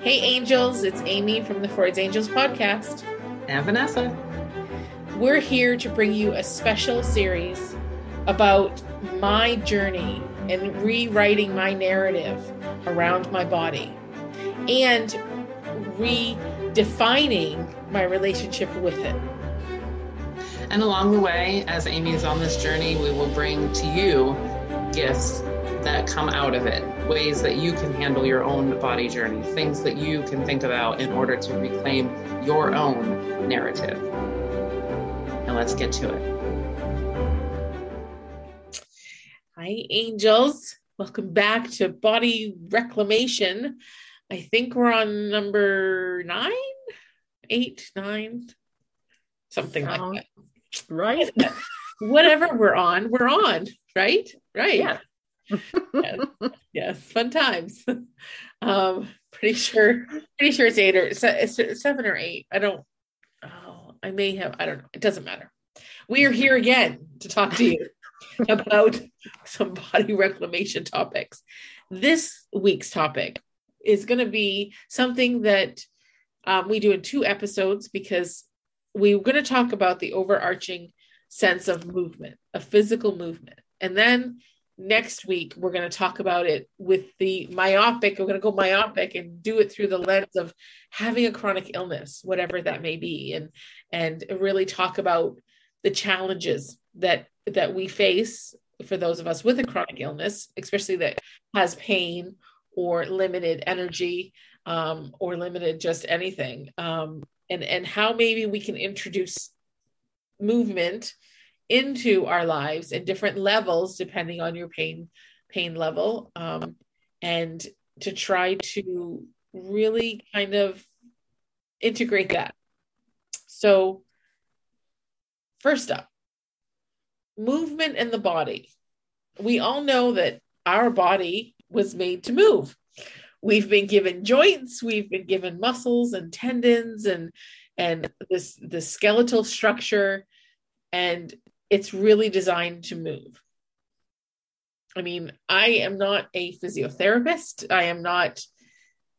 Hey, angels, it's Amy from the Freud's Angels podcast. And Vanessa. We're here to bring you a special series about my journey and rewriting my narrative around my body and redefining my relationship with it. And along the way, as Amy is on this journey, we will bring to you gifts that come out of it, ways that you can handle your own body journey, things that you can think about in order to reclaim your own narrative. And let's get to it. Hi, angels. Welcome back to Body Reclamation. I think we're on number nine, eight, nine, something like that. Right? Whatever we're on, we're on, right? Right. Yeah. Yes. yes, fun times. Um, pretty sure, pretty sure it's eight or it's seven or eight. I don't. Oh, I may have. I don't know. It doesn't matter. We are here again to talk to you about some body reclamation topics. This week's topic is going to be something that um, we do in two episodes because we're going to talk about the overarching sense of movement, a physical movement, and then next week we're going to talk about it with the myopic we're going to go myopic and do it through the lens of having a chronic illness whatever that may be and and really talk about the challenges that that we face for those of us with a chronic illness especially that has pain or limited energy um, or limited just anything. Um, and and how maybe we can introduce movement into our lives in different levels depending on your pain pain level um, and to try to really kind of integrate that. So first up movement in the body. We all know that our body was made to move. We've been given joints we've been given muscles and tendons and and this the skeletal structure and it's really designed to move. I mean, I am not a physiotherapist. I am not,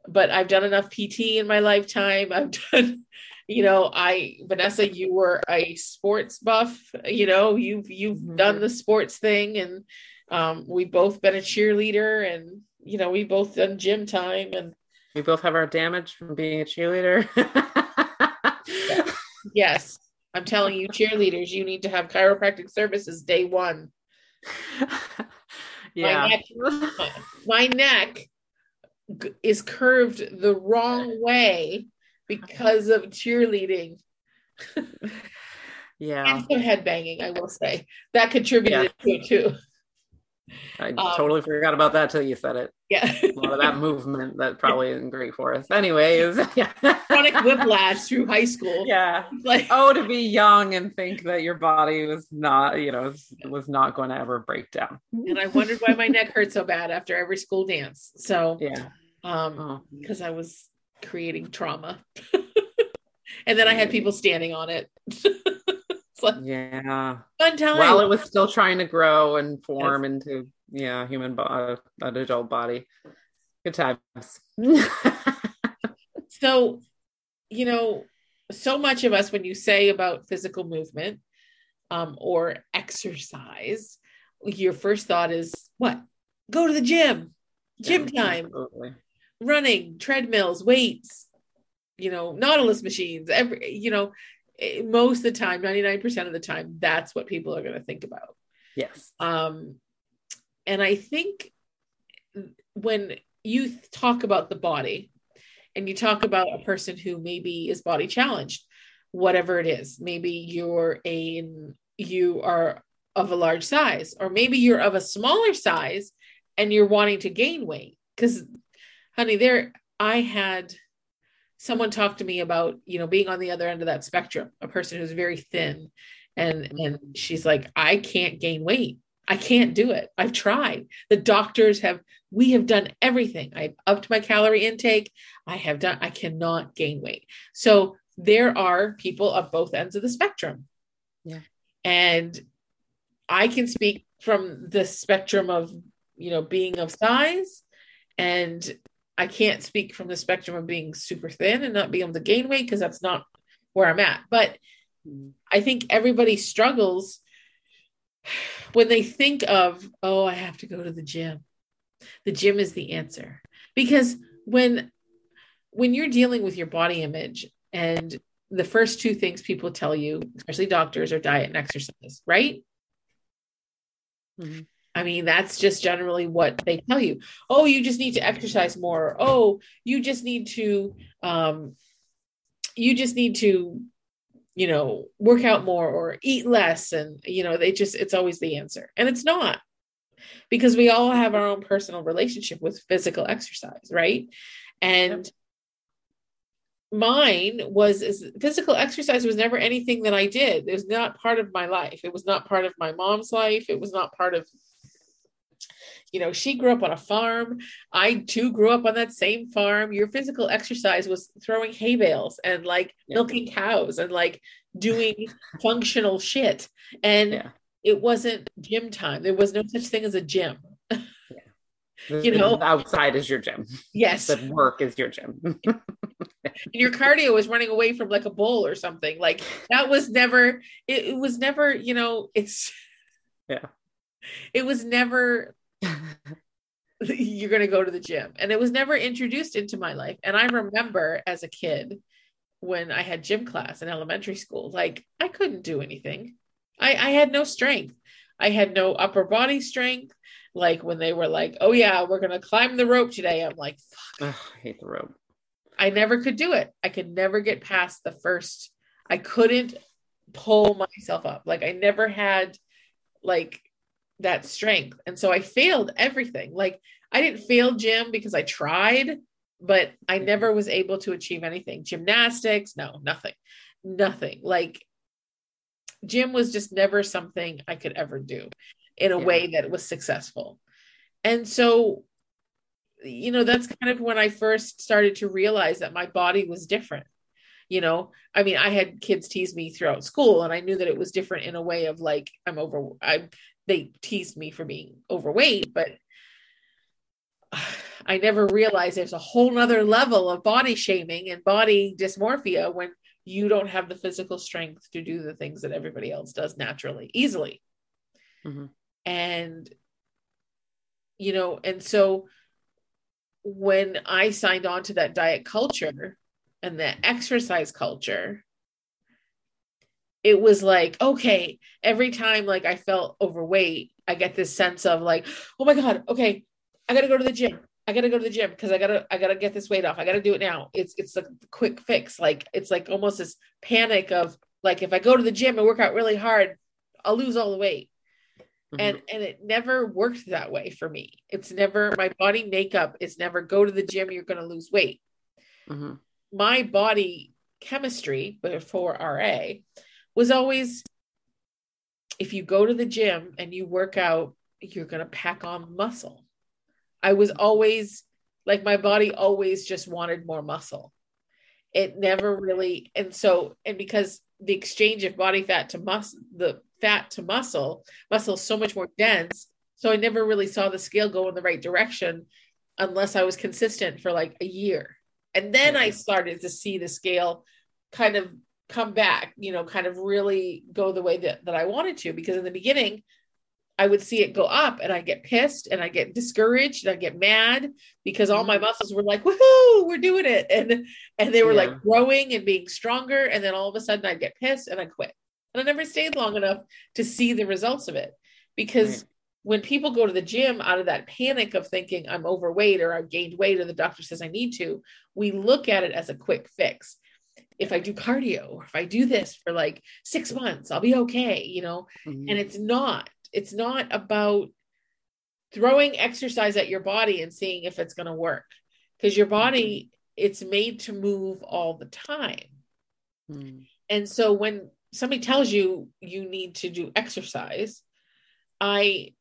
but I've done enough PT in my lifetime. I've done, you know, I Vanessa, you were a sports buff. You know, you've you've mm-hmm. done the sports thing, and um, we've both been a cheerleader, and you know, we both done gym time, and we both have our damage from being a cheerleader. yeah. Yes. I'm telling you, cheerleaders, you need to have chiropractic services day one. yeah. My neck, my neck is curved the wrong way because of cheerleading. yeah. And some head banging, I will say. That contributed yeah. to it too. I um, totally forgot about that till you said it. Yeah. a lot of that movement that probably isn't great for us. Anyways, yeah. Chronic whiplash through high school. Yeah. Like oh, to be young and think that your body was not, you know, was not going to ever break down. And I wondered why my neck hurt so bad after every school dance. So yeah. Um, because oh. I was creating trauma. and then I had people standing on it. like, yeah. Fun time. While it was still trying to grow and form yes. into yeah, human body, an adult body. Good times. so, you know, so much of us when you say about physical movement um, or exercise, your first thought is what? Go to the gym, gym yeah, time, absolutely. running, treadmills, weights, you know, Nautilus machines, every, you know, Eh, most of the time 99% of the time that's what people are going to think about. Yes. Um and i think when you talk about the body and you talk about a person who maybe is body challenged whatever it is maybe you're a you are of a large size or maybe you're of a smaller size and you're wanting to gain weight. Because honey there i had someone talked to me about you know being on the other end of that spectrum a person who's very thin and and she's like i can't gain weight. I can't do it. I've tried. The doctors have we have done everything. I've upped my calorie intake. I have done i cannot gain weight. So there are people of both ends of the spectrum. Yeah. And i can speak from the spectrum of you know being of size and I can't speak from the spectrum of being super thin and not being able to gain weight because that's not where I'm at. But. I think everybody struggles when they think of, oh, I have to go to the gym. The gym is the answer. Because when when you're dealing with your body image and the first two things people tell you, especially doctors, are diet and exercise, right? Mm-hmm. I mean, that's just generally what they tell you. Oh, you just need to exercise more. Oh, you just need to, um, you just need to, you know, work out more or eat less. And, you know, they just, it's always the answer. And it's not because we all have our own personal relationship with physical exercise, right? And mine was is physical exercise was never anything that I did. It was not part of my life. It was not part of my mom's life. It was not part of you know, she grew up on a farm. I too grew up on that same farm. Your physical exercise was throwing hay bales and like yeah. milking cows and like doing functional shit. And yeah. it wasn't gym time. There was no such thing as a gym. Yeah. you know, outside is your gym. Yes. The work is your gym. your cardio was running away from like a bull or something. Like that was never, it, it was never, you know, it's, yeah. It was never you're going to go to the gym. And it was never introduced into my life. And I remember as a kid when I had gym class in elementary school, like I couldn't do anything. I, I had no strength. I had no upper body strength. Like when they were like, oh, yeah, we're going to climb the rope today. I'm like, Ugh, I hate the rope. I never could do it. I could never get past the first, I couldn't pull myself up. Like I never had like that strength. And so I failed everything. Like I didn't fail gym because I tried, but I never was able to achieve anything. Gymnastics, no, nothing. Nothing. Like gym was just never something I could ever do in a yeah. way that was successful. And so you know, that's kind of when I first started to realize that my body was different you know i mean i had kids tease me throughout school and i knew that it was different in a way of like i'm over i they teased me for being overweight, but I never realized there's a whole nother level of body shaming and body dysmorphia when you don't have the physical strength to do the things that everybody else does naturally, easily. Mm-hmm. And, you know, and so when I signed on to that diet culture and that exercise culture, it was like okay every time like i felt overweight i get this sense of like oh my god okay i gotta go to the gym. I gotta go to the gym because i gotta i gotta get this weight off. I gotta do it now. It's it's a quick fix. Like it's like almost this panic of like if i go to the gym and work out really hard i'll lose all the weight. Mm-hmm. and and it never worked that way for me. It's never my body makeup is never go to the gym you're gonna lose weight. Mm-hmm. my body chemistry before ra was always if you go to the gym and you work out, you're going to pack on muscle. I was always like, my body always just wanted more muscle. It never really, and so, and because the exchange of body fat to muscle, the fat to muscle, muscle is so much more dense. So I never really saw the scale go in the right direction unless I was consistent for like a year. And then I started to see the scale kind of come back, you know, kind of really go the way that, that I wanted to. Because in the beginning, I would see it go up and I get pissed and I get discouraged and I get mad because all my mm-hmm. muscles were like, woohoo, we're doing it. And and they were yeah. like growing and being stronger. And then all of a sudden I'd get pissed and I quit. And I never stayed long enough to see the results of it. Because right. when people go to the gym out of that panic of thinking I'm overweight or I've gained weight or the doctor says I need to, we look at it as a quick fix if I do cardio or if I do this for like six months, I'll be okay, you know? Mm-hmm. And it's not, it's not about throwing exercise at your body and seeing if it's going to work because your body, it's made to move all the time. Mm-hmm. And so when somebody tells you you need to do exercise, I,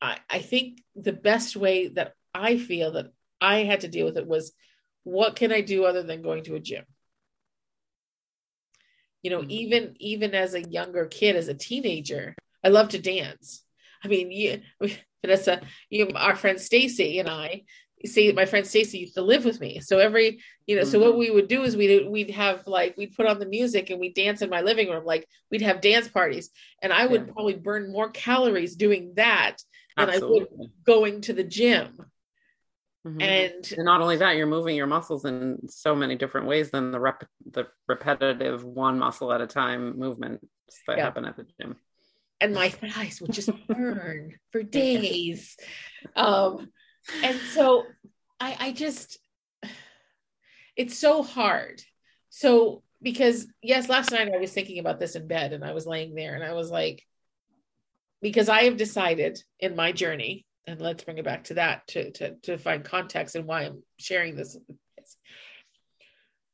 I, I think the best way that I feel that I had to deal with it was what can I do other than going to a gym? You know mm-hmm. even even as a younger kid as a teenager i love to dance i mean you vanessa you our friend stacy and i see my friend Stacy used to live with me. So every, you know, mm-hmm. so what we would do is we'd we'd have like we'd put on the music and we'd dance in my living room. Like we'd have dance parties. And I would yeah. probably burn more calories doing that than Absolutely. I would going to the gym. Mm-hmm. And, and not only that, you're moving your muscles in so many different ways than the rep the repetitive one muscle at a time movements that yeah. happen at the gym. And my thighs would just burn for days. Um, and so I, I just, it's so hard. So, because yes, last night I was thinking about this in bed and I was laying there and I was like, because I have decided in my journey, and let's bring it back to that to, to, to find context and why I'm sharing this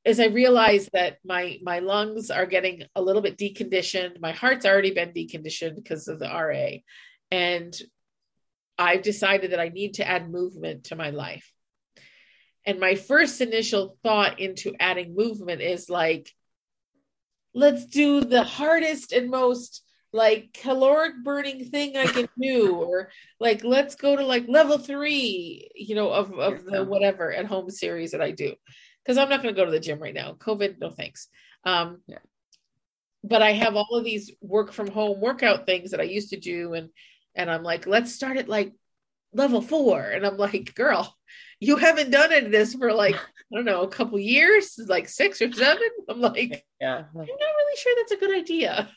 is I realize that my my lungs are getting a little bit deconditioned. My heart's already been deconditioned because of the RA. And I've decided that I need to add movement to my life. And my first initial thought into adding movement is like, let's do the hardest and most like caloric burning thing I can do, or like let's go to like level three, you know, of, of the whatever at home series that I do. Because I'm not going to go to the gym right now. COVID, no thanks. Um, yeah. But I have all of these work from home workout things that I used to do, and and I'm like, let's start at like level four. And I'm like, girl, you haven't done it this for like, I don't know, a couple years, like six or seven. I'm like, yeah, I'm not really sure that's a good idea.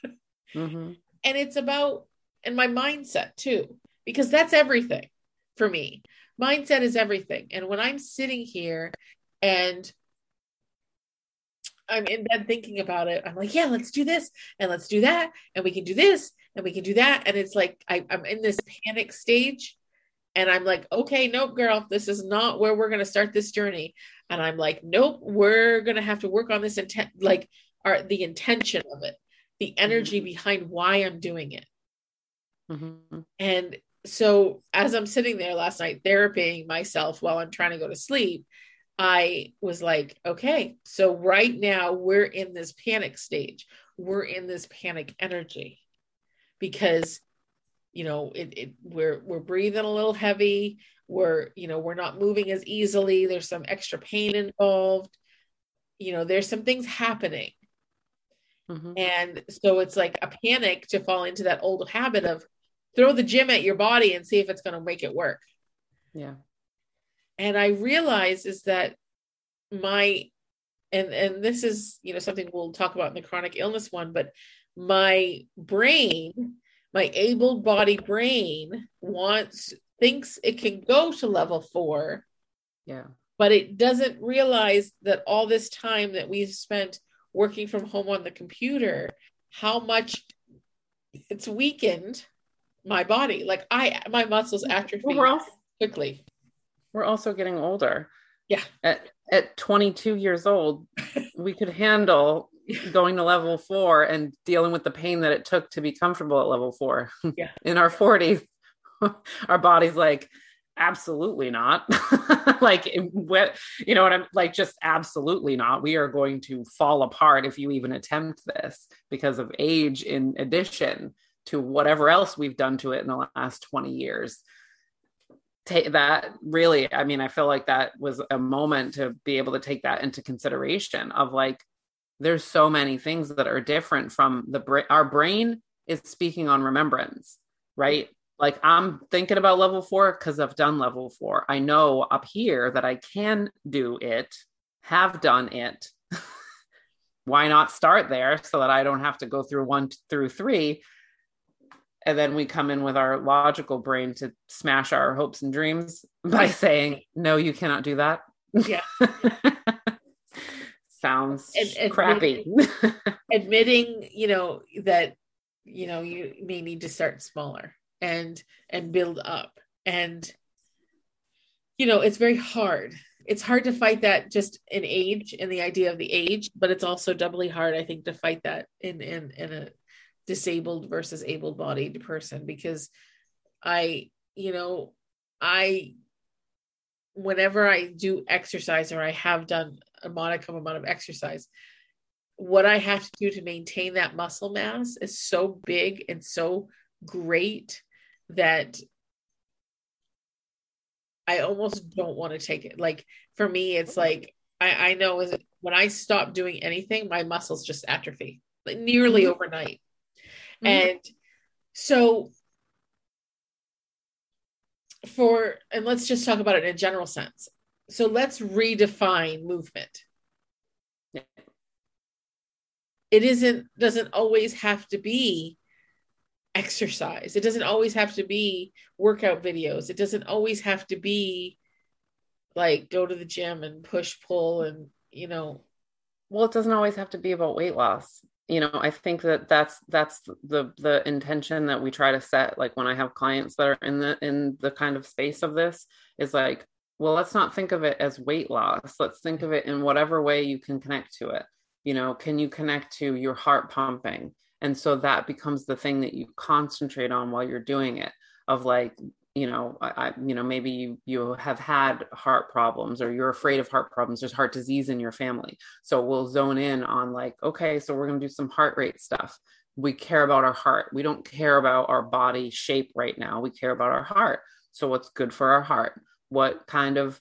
Mm-hmm. And it's about, and my mindset too, because that's everything for me. Mindset is everything. And when I'm sitting here and I'm in bed thinking about it. I'm like, yeah, let's do this and let's do that. And we can do this and we can do that. And it's like, I, I'm in this panic stage. And I'm like, okay, nope, girl, this is not where we're going to start this journey. And I'm like, nope, we're going to have to work on this intent, like our, the intention of it, the energy mm-hmm. behind why I'm doing it. Mm-hmm. And so as I'm sitting there last night therapying myself while I'm trying to go to sleep, I was like, okay, so right now we're in this panic stage. We're in this panic energy because you know it, it we're we're breathing a little heavy we're you know we're not moving as easily there's some extra pain involved you know there's some things happening mm-hmm. and so it's like a panic to fall into that old habit of throw the gym at your body and see if it's going to make it work. Yeah. And i realize is that my and and this is you know something we'll talk about in the chronic illness one but my brain my able body brain wants thinks it can go to level four yeah. but it doesn't realize that all this time that we've spent working from home on the computer how much it's weakened my body. Like i my muscles atrophy well, quickly. We're also getting older. Yeah. At at 22 years old we could handle going to level four and dealing with the pain that it took to be comfortable at level four. Yeah. In our 40s, our body's like, absolutely not. like, you know what I'm like, just absolutely not. We are going to fall apart if you even attempt this because of age, in addition to whatever else we've done to it in the last 20 years. Take that really, I mean, I feel like that was a moment to be able to take that into consideration of like, there's so many things that are different from the brain our brain is speaking on remembrance right like i'm thinking about level four because i've done level four. I know up here that i can do it have done it. Why not start there so that i don't have to go through one through three? And then we come in with our logical brain to smash our hopes and dreams by saying no you cannot do that. Yeah. Sounds Ad- crappy. admitting, you know, that you know you may need to start smaller and and build up. And you know it's very hard. It's hard to fight that just in age and the idea of the age but it's also doubly hard i think to fight that in in in a disabled versus able bodied person because i you know i whenever i do exercise or i have done a modicum amount of exercise what i have to do to maintain that muscle mass is so big and so great that I almost don't want to take it. Like for me, it's like I, I know is when I stop doing anything, my muscles just atrophy like nearly mm-hmm. overnight. Mm-hmm. And so for and let's just talk about it in a general sense. So let's redefine movement. It isn't doesn't always have to be exercise. It doesn't always have to be workout videos. It doesn't always have to be like go to the gym and push pull and you know well it doesn't always have to be about weight loss you know i think that that's that's the the intention that we try to set like when i have clients that are in the in the kind of space of this is like well let's not think of it as weight loss let's think of it in whatever way you can connect to it you know can you connect to your heart pumping and so that becomes the thing that you concentrate on while you're doing it of like you know I, you know maybe you you have had heart problems or you're afraid of heart problems. There's heart disease in your family. So we'll zone in on like okay so we're going to do some heart rate stuff. We care about our heart. We don't care about our body shape right now. We care about our heart. So what's good for our heart? What kind of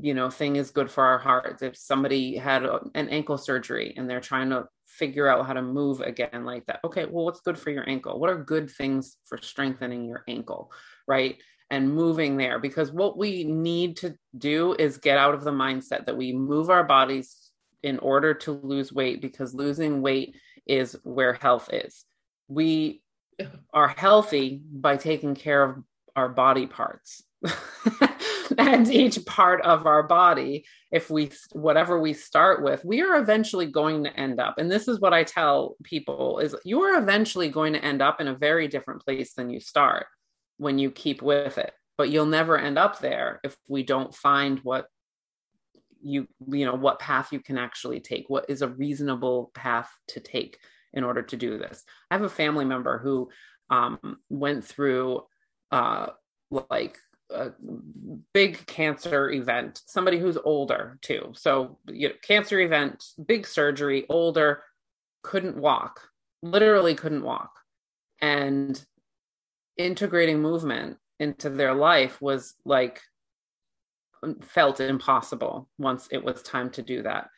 you know thing is good for our hearts. If somebody had a, an ankle surgery and they're trying to figure out how to move again like that okay well what's good for your ankle? What are good things for strengthening your ankle right? And moving there because what we need to do is get out of the mindset that we move our bodies in order to lose weight because losing weight is where health is. We are healthy by taking care of our body parts and each part of our body if we whatever we start with we are eventually going to end up. And this is what i tell people is you are eventually going to end up in a very different place than you start when you keep with it. But you'll never end up there if we don't find what you you know what path you can actually take what is a reasonable path to take in order to do this. I have a family member who um, went through uh, like a big cancer event, somebody who's older too. So, you know, cancer event, big surgery, older, couldn't walk, literally couldn't walk. And integrating movement into their life was like um, felt impossible once it was time to do that.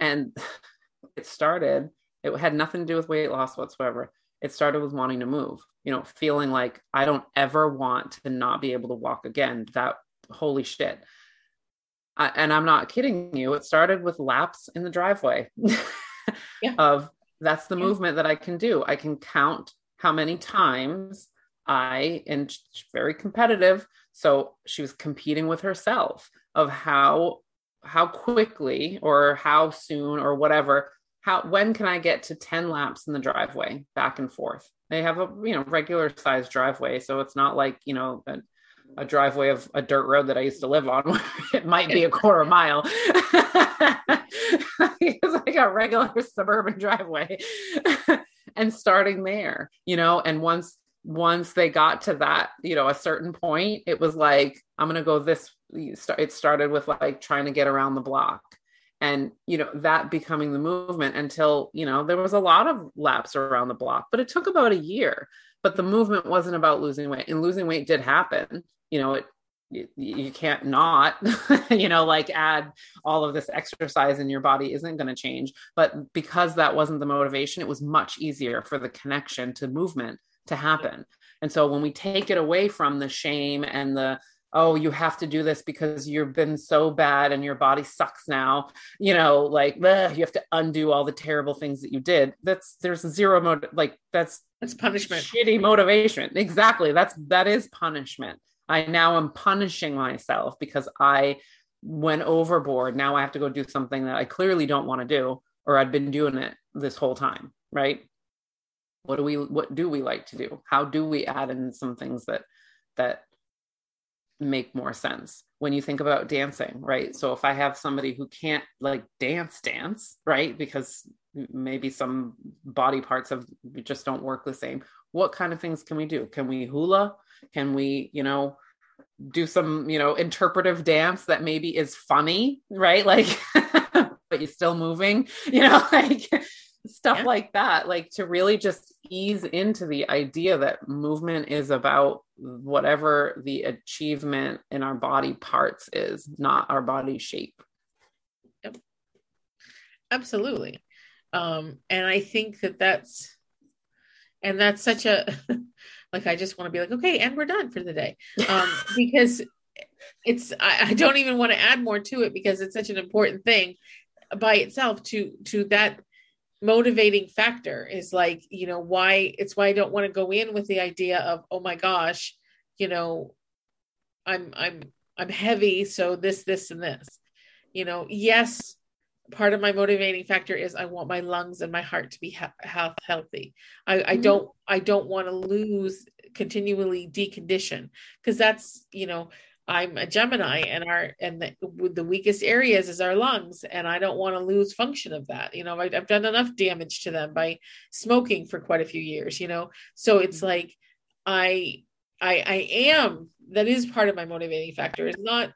And it started, it had nothing to do with weight loss whatsoever. It started with wanting to move you know, feeling like I don't ever want to not be able to walk again. That holy shit. I, and I'm not kidding you. It started with laps in the driveway yeah. of that's the yeah. movement that I can do. I can count how many times I, and very competitive. So she was competing with herself of how how quickly or how soon or whatever how when can i get to 10 laps in the driveway back and forth? They have a you know regular sized driveway so it's not like you know a, a, driveway of a dirt road that i used to live on it might be a quarter mile. It's like a regular suburban driveway and starting there you know and once once they got to that you know a certain point it was like i'm gonna go this it started with like trying to get around the block and you know that becoming the movement until you know there was a lot of laps around the block but it took about a year. But the movement wasn't about losing weight and losing weight did happen. You know it you, you can't not you know like add all of this exercise and your body isn't going to change. But because that wasn't the motivation it was much easier for the connection to movement to happen. And so when we take it away from the shame and the oh you have to do this because you've been so bad and your body sucks now. You know like ugh, you have to undo all the terrible things that you did. That's there's zero mode like that's that's punishment. shitty motivation. Exactly. That's that is punishment. I now am punishing myself because i went overboard. Now i have to go do something that i clearly don't want to do or i'd been doing it this whole time right? What do we what do we like to do? How do we add in some things that that make more sense when you think about dancing, right? So if I have somebody who can't like dance, dance, right? Because maybe some body parts of just don't work the same. What kind of things can we do? Can we hula? Can we, you know, do some, you know, interpretive dance that maybe is funny, right? Like, but you're still moving, you know, like stuff yeah. like that, like to really just ease into the idea that movement is about whatever the achievement in our body parts is, not our body shape. Yep. Absolutely. Um, and I think that that's, and that's such a, like, I just want to be like, okay, and we're done for the day. Um, because it's, I, I don't even want to add more to it because it's such an important thing by itself to, to that motivating factor is like you know why it's why i don't want to go in with the idea of oh my gosh you know i'm i'm i'm heavy so this this and this you know yes part of my motivating factor is i want my lungs and my heart to be health healthy i i mm-hmm. don't i don't want to lose continually decondition because that's you know I'm a Gemini and our and the, the weakest areas is our lungs and I don't want to lose function of that. You know, I, I've done enough damage to them by smoking for quite a few years, you know. So it's mm-hmm. like I I I am that is part of my motivating factor. Is not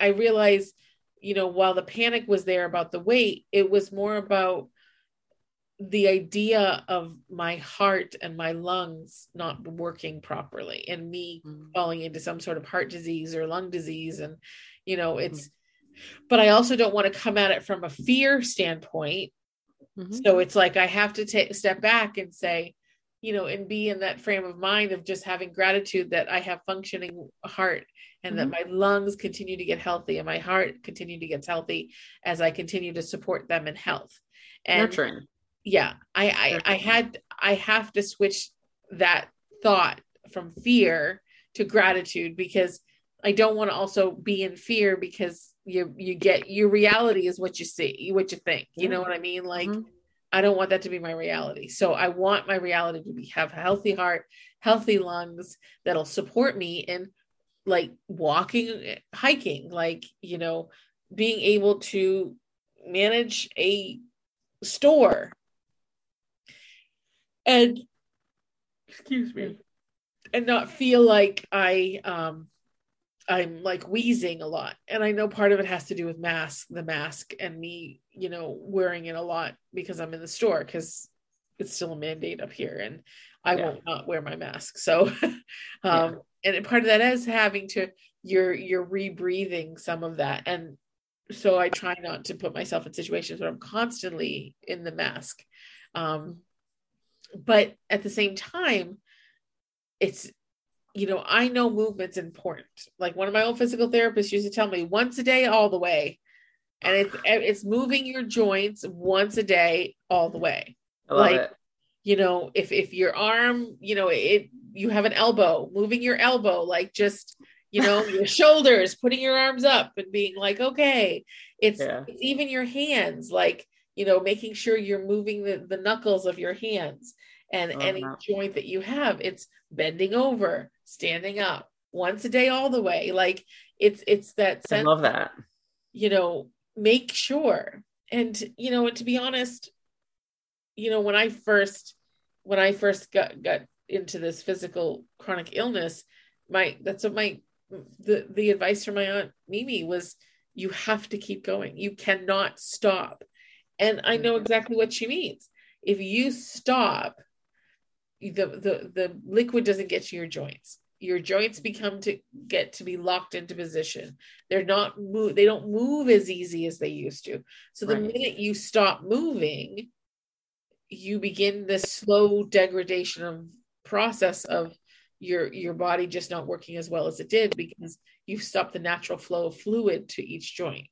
I realize, you know, while the panic was there about the weight, it was more about the idea of my heart and my lungs not working properly and me mm-hmm. falling into some sort of heart disease or lung disease and you know mm-hmm. it's mm-hmm. but i also don't want to come at it from a fear standpoint mm-hmm. so it's like i have to take a step back and say you know and be in that frame of mind of just having gratitude that i have functioning heart and that mm-hmm. my lungs continue to get healthy and my heart continue to get healthy as i continue to support them in health and nurturing yeah i I, I had i have to switch that thought from fear to gratitude because i don't want to also be in fear because you you get your reality is what you see what you think you know what i mean? Like mm-hmm. i don't want that to be my reality. So i want my reality to be have a healthy heart healthy lungs that'll support me in like walking hiking like you know being able to manage a store and excuse me. and not feel like i um i'm like wheezing a lot. And i know part of it has to do with mask the mask and me you know wearing it a lot because i'm in the store because it's still a mandate up here and i yeah. won't not wear my mask. So um yeah. and part of that is having to you're you're rebreathing some of that. And so i try not to put myself in situations where i'm constantly in the mask. Um but at the same time it's you know i know movement's important like one of my old physical therapists used to tell me once a day all the way and it's it's moving your joints once a day all the way like it. you know if if your arm you know it you have an elbow moving your elbow like just you know your shoulders putting your arms up and being like okay it's, yeah. it's even your hands like you know making sure you're moving the, the knuckles of your hands and uh-huh. any joint that you have it's bending over standing up once a day all the way. Like it's it's that sense I love that. you know make sure. And you know and to be honest you know when i first when i first got got into this physical chronic illness my that's what my the the advice from my aunt mimi was you have to keep going. You cannot stop and I know mm-hmm. exactly what she means. If you stop, the, the, the liquid doesn't get to your joints. Your joints become to get to be locked into position. They're not move, they don't move as easy as they used to. So the right. minute you stop moving, you begin this slow degradation of process of your your body just not working as well as it did because you've stopped the natural flow of fluid to each joint.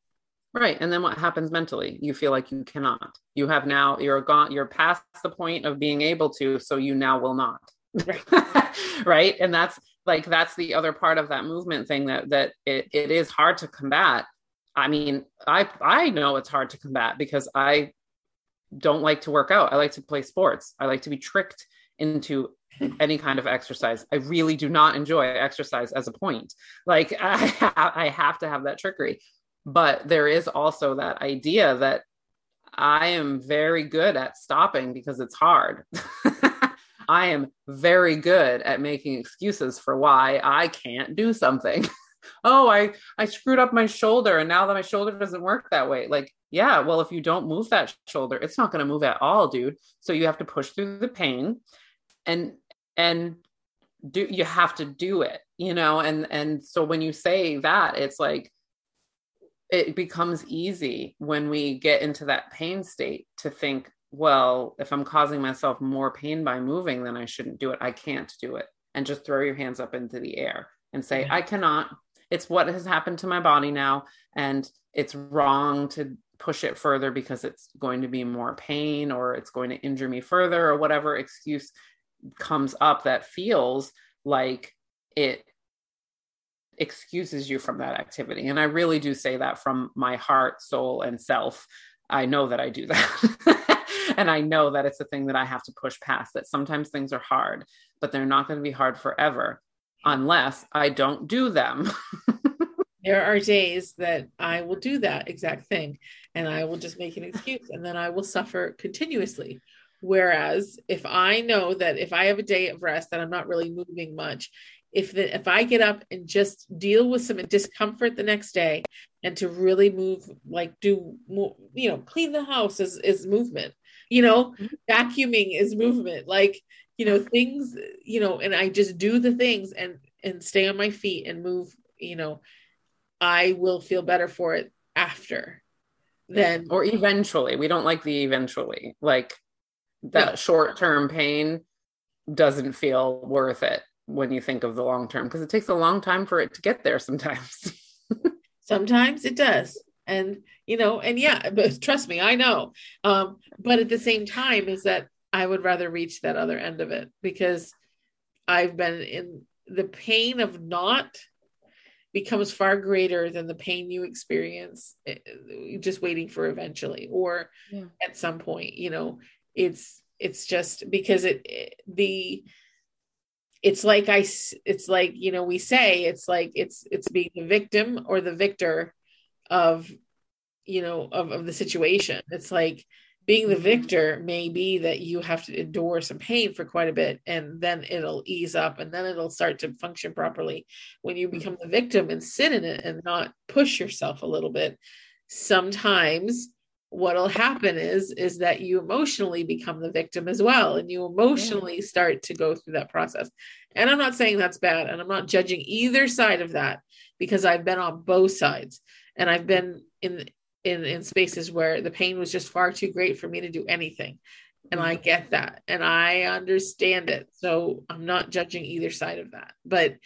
Right. And then what happens mentally? You feel like you cannot. You have now, you're gone, you're past the point of being able to, so you now will not. right. And that's like, that's the other part of that movement thing that, that it, it is hard to combat. I mean, I, I know it's hard to combat because I don't like to work out. I like to play sports. I like to be tricked into any kind of exercise. I really do not enjoy exercise as a point. Like I, I have to have that trickery but there is also that idea that I am very good at stopping because it's hard. I am very good at making excuses for why I can't do something. oh, I I screwed up my shoulder and now that my shoulder doesn't work that way. Like, yeah, well if you don't move that shoulder, it's not going to move at all, dude. So you have to push through the pain and and do you have to do it you know and and so when you say that it's like it becomes easy when we get into that pain state to think well if i'm causing myself more pain by moving then i shouldn't do it i can't do it. And just throw your hands up into the air and say i cannot. It's what has happened to my body now. And it's wrong to push it further because it's going to be more pain or it's going to injure me further or whatever excuse comes up that feels like it excuses you from that activity. And I really do say that from my heart, soul, and self. I know that I do that. and I know that it's a thing that I have to push past, that sometimes things are hard, but they're not going to be hard forever unless I don't do them. there are days that I will do that exact thing and I will just make an excuse and then I will suffer continuously. Whereas if I know that if I have a day of rest that I'm not really moving much, if the, if I get up and just deal with some discomfort the next day and to really move like do more, you know clean the house is is movement. You know mm-hmm. vacuuming is movement. Like you know things you know and I just do the things and and stay on my feet and move you know I will feel better for it after then or eventually. We don't like the eventually. Like that yeah. short term pain doesn't feel worth it when you think of the long term because it takes a long time for it to get there sometimes. sometimes it does. And you know, and yeah, but trust me, I know. Um, but at the same time, is that I would rather reach that other end of it because I've been in the pain of not becomes far greater than the pain you experience eh, just waiting for eventually or yeah. at some point you know it's it's just because it, it the it's like i it's like you know we say it's like it's it's being the victim or the victor of you know of, of the situation. It's like being the mm-hmm. victor may be that you have to endure some pain for quite a bit and then it'll ease up and then it'll start to function properly when you become the victim and sit in it and not push yourself a little bit. Sometimes what'll happen is is that you emotionally become the victim as well and you emotionally yeah. start to go through that process and i'm not saying that's bad and i'm not judging either side of that because i've been on both sides and i've been in in in spaces where the pain was just far too great for me to do anything and i mm-hmm. get that and i understand it so i'm not judging either side of that but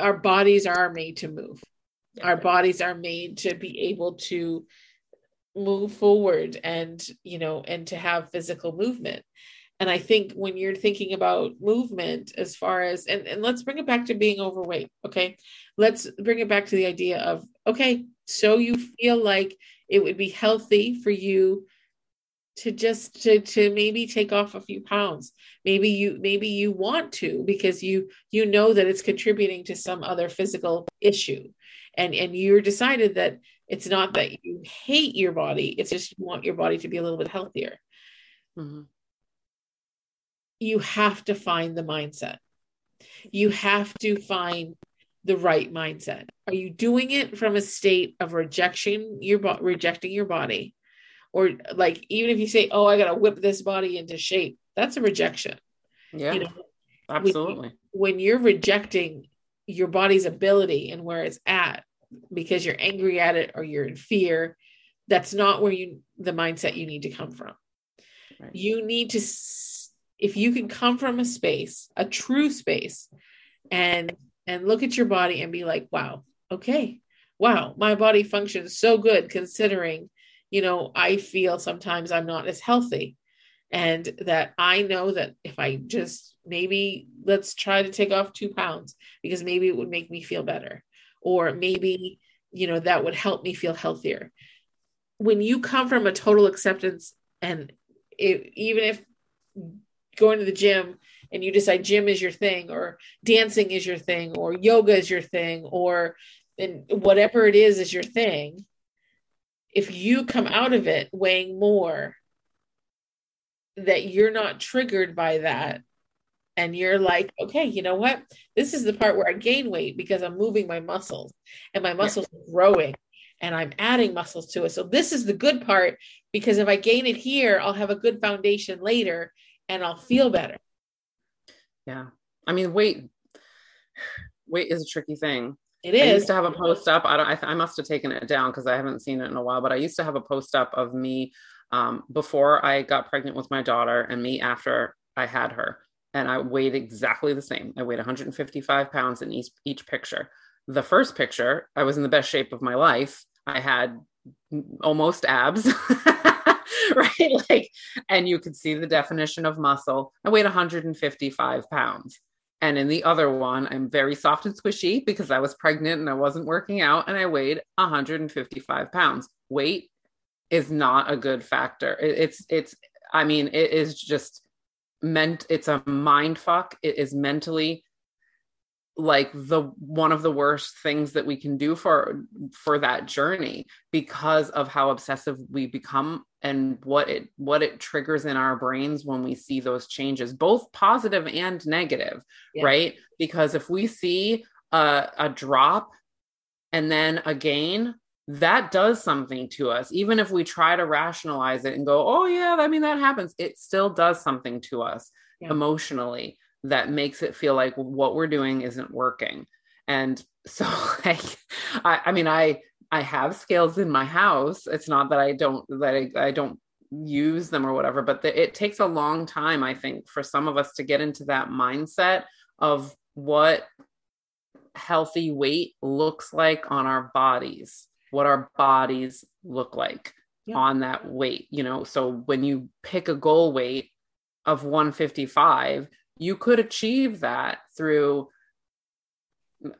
our bodies are made to move our bodies are made to be able to move forward and you know and to have physical movement. And i think when you're thinking about movement as far as and, and let's bring it back to being overweight okay? Let's bring it back to the idea of okay so you feel like it would be healthy for you to just to to maybe take off a few pounds. Maybe you maybe you want to because you you know that it's contributing to some other physical issue. And and you're decided that it's not that you hate your body, it's just you want your body to be a little bit healthier. Mm-hmm. You have to find the mindset. You have to find the right mindset. Are you doing it from a state of rejection, your bo- rejecting your body? Or like even if you say, "Oh, I got to whip this body into shape." That's a rejection. Yeah. You know, absolutely. When, when you're rejecting your body's ability and where it's at, because you're angry at it or you're in fear that's not where you the mindset you need to come from. Right. you need to if you can come from a space a true space and and look at your body and be like wow okay. Wow my body functions so good considering you know i feel sometimes i'm not as healthy. And that i know that if i just maybe let's try to take off two pounds because maybe it would make me feel better or mm-hmm. maybe you know that would help me feel healthier. When you come from a total acceptance and it, even if going to the gym and you decide gym is your thing or dancing is your thing or yoga is your thing or and whatever it is is your thing if you come out of it weighing more that you're not triggered by that and you're like, okay, you know what? This is the part where I gain weight because I'm moving my muscles and my muscles are growing and I'm adding muscles to it. So this is the good part because if I gain it here, I'll have a good foundation later and I'll feel better. Yeah. I mean, weight weight is a tricky thing. It is. I used to have a post up. I don't. I, I must have taken it down because I haven't seen it in a while. But I used to have a post up of me um, before I got pregnant with my daughter, and me after I had her, and I weighed exactly the same. I weighed 155 pounds in each each picture. The first picture, I was in the best shape of my life. I had almost abs. right like and you could see the definition of muscle i weighed 155 pounds and in the other one, I'm very soft and squishy because I was pregnant and I wasn't working out and I weighed 155 pounds. Weight is not a good factor. It's, it's, I mean, it is just meant, it's a mind fuck. It is mentally like the one of the worst things that we can do for for that journey because of how obsessive we become and what it what it triggers in our brains when we see those changes both positive and negative yeah. right because if we see a, a drop and then a gain that does something to us even if we try to rationalize it and go oh yeah i mean that happens it still does something to us yeah. emotionally that makes it feel like what we're doing isn't working. And so like I, I mean I I have scales in my house. It's not that I don't that I, I don't use them or whatever, but the, it takes a long time I think for some of us to get into that mindset of what healthy weight looks like on our bodies, what our bodies look like yeah. on that weight, you know. So when you pick a goal weight of 155, you could achieve that through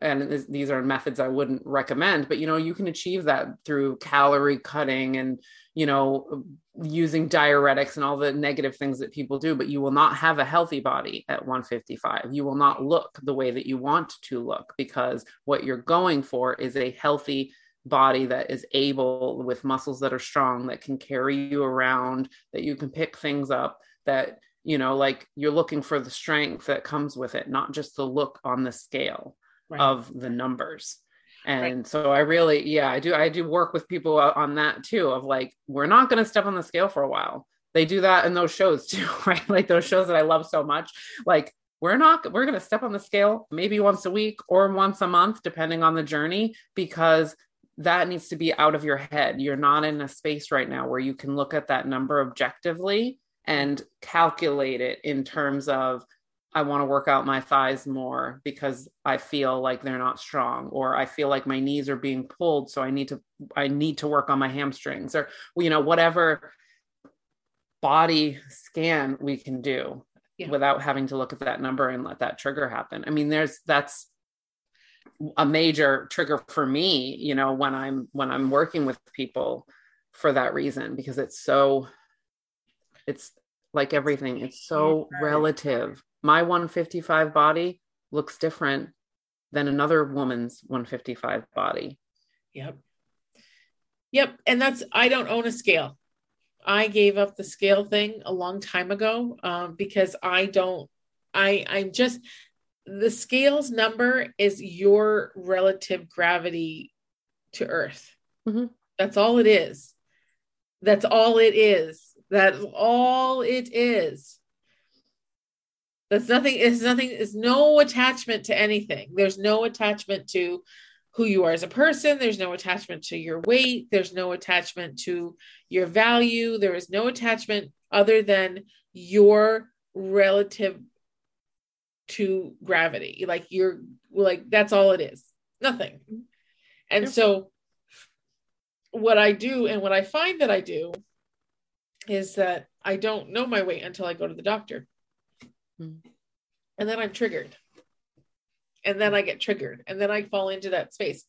and these are methods I wouldn't recommend, but you know, you can achieve that through calorie cutting and, you know, using diuretics and all the negative things that people do, but you will not have a healthy body at 155. You will not look the way that you want to look because what you're going for is a healthy body that is able with muscles that are strong, that can carry you around, that you can pick things up, that you know like you're looking for the strength that comes with it not just the look on the scale right. of the numbers and right. so i really yeah i do i do work with people on that too of like we're not going to step on the scale for a while they do that in those shows too right like those shows that i love so much like we're not we're going to step on the scale maybe once a week or once a month depending on the journey because that needs to be out of your head you're not in a space right now where you can look at that number objectively and calculate it in terms of I want to work out my thighs more because I feel like they're not strong or I feel like my knees are being pulled so I need to I need to work on my hamstrings or you know whatever body scan we can do yeah. without having to look at that number and let that trigger happen. I mean there's that's a major trigger for me, you know, when I'm when I'm working with people for that reason because it's so it's like everything it's so relative. My 155 body looks different than another woman's 155 body. Yep. Yep and that's i don't own a scale. I gave up the scale thing a long time ago um, because i don't i i'm just the scales number is your relative gravity to earth mm-hmm. that's all it is that's all it is that's all it is. That's nothing, it's nothing, it's no attachment to anything. There's no attachment to who you are as a person. There's no attachment to your weight. There's no attachment to your value. There is no attachment other than your relative to gravity. Like you're like, that's all it is. Nothing. And so, what I do and what I find that I do is that I don't know my weight until I go to the doctor. Mm. And then I'm triggered. And then I get triggered. And then I fall into that space.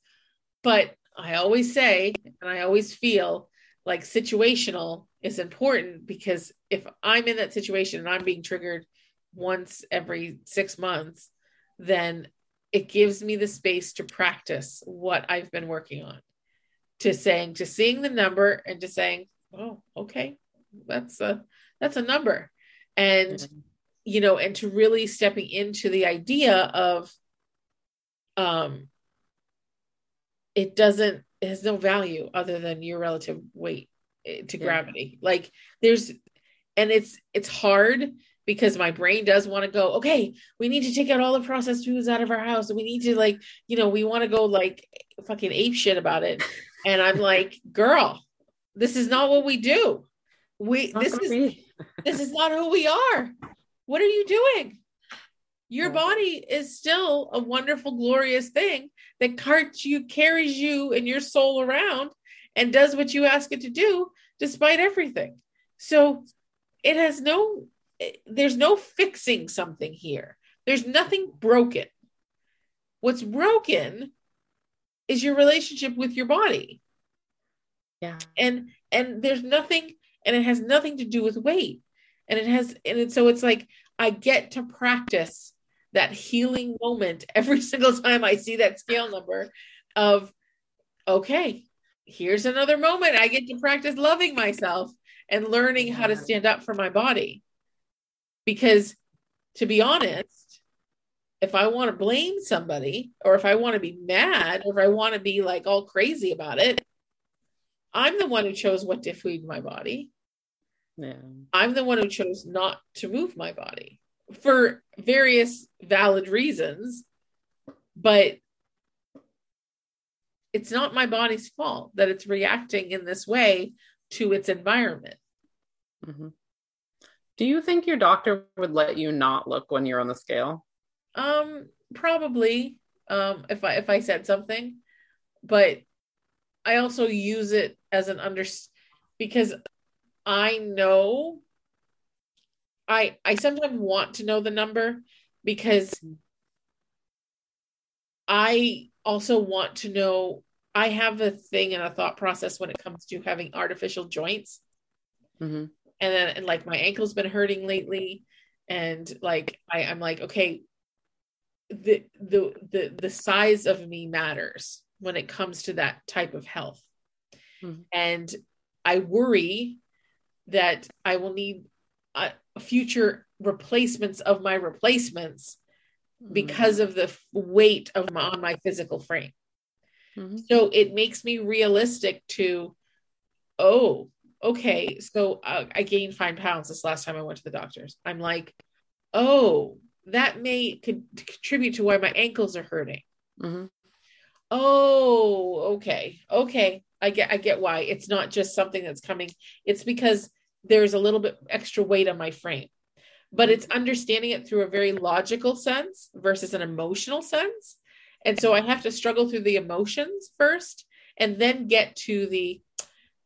But I always say, and I always feel like situational is important because if I'm in that situation and I'm being triggered once every six months, then it gives me the space to practice what I've been working on. To saying, to seeing the number and to saying, oh, okay, that's a that's a number and mm-hmm. you know and to really stepping into the idea of um it doesn't it has no value other than your relative weight eh, to yeah. gravity like there's and it's it's hard because my brain does want to go, okay, we need to take out all the processed foods out of our house. And we need to like, you know, we want to go like fucking ape shit about it. And I'm like, girl, this is not what we do. We this is this is not who we are. What are you doing? Your body is still a wonderful, glorious thing that carts you, carries you and your soul around and does what you ask it to do despite everything. So it has no there's no fixing something here. There's nothing broken. What's broken is your relationship with your body. Yeah. And and there's nothing and it has nothing to do with weight. And it has and it, so it's like I get to practice that healing moment every single time I see that scale number of okay, here's another moment I get to practice loving myself and learning how to stand up for my body. Because to be honest, if I want to blame somebody or if I want to be mad or if I want to be like all crazy about it, I'm the one who chose what to feed my body. Yeah. I'm the one who chose not to move my body for various valid reasons, but it's not my body's fault that it's reacting in this way to its environment. Mm-hmm. Do you think your doctor would let you not look when you're on the scale? Um, probably. Um, if I if I said something, but I also use it as an under because I know I I sometimes want to know the number because I also want to know I have a thing and a thought process when it comes to having artificial joints. Mm-hmm. And then and like my ankle's been hurting lately. And like I, I'm like, okay, the the the the size of me matters when it comes to that type of health. Mm-hmm. And I worry that I will need uh, future replacements of my replacements mm-hmm. because of the weight of my on my physical frame. Mm-hmm. So it makes me realistic to, oh, okay. So uh, I gained five pounds this last time I went to the doctors. I'm like, oh, that may could contribute to why my ankles are hurting. Mm-hmm. Oh, okay, okay. I get, I get why it's not just something that's coming. It's because there's a little bit extra weight on my frame, but it's understanding it through a very logical sense versus an emotional sense. And so I have to struggle through the emotions first and then get to the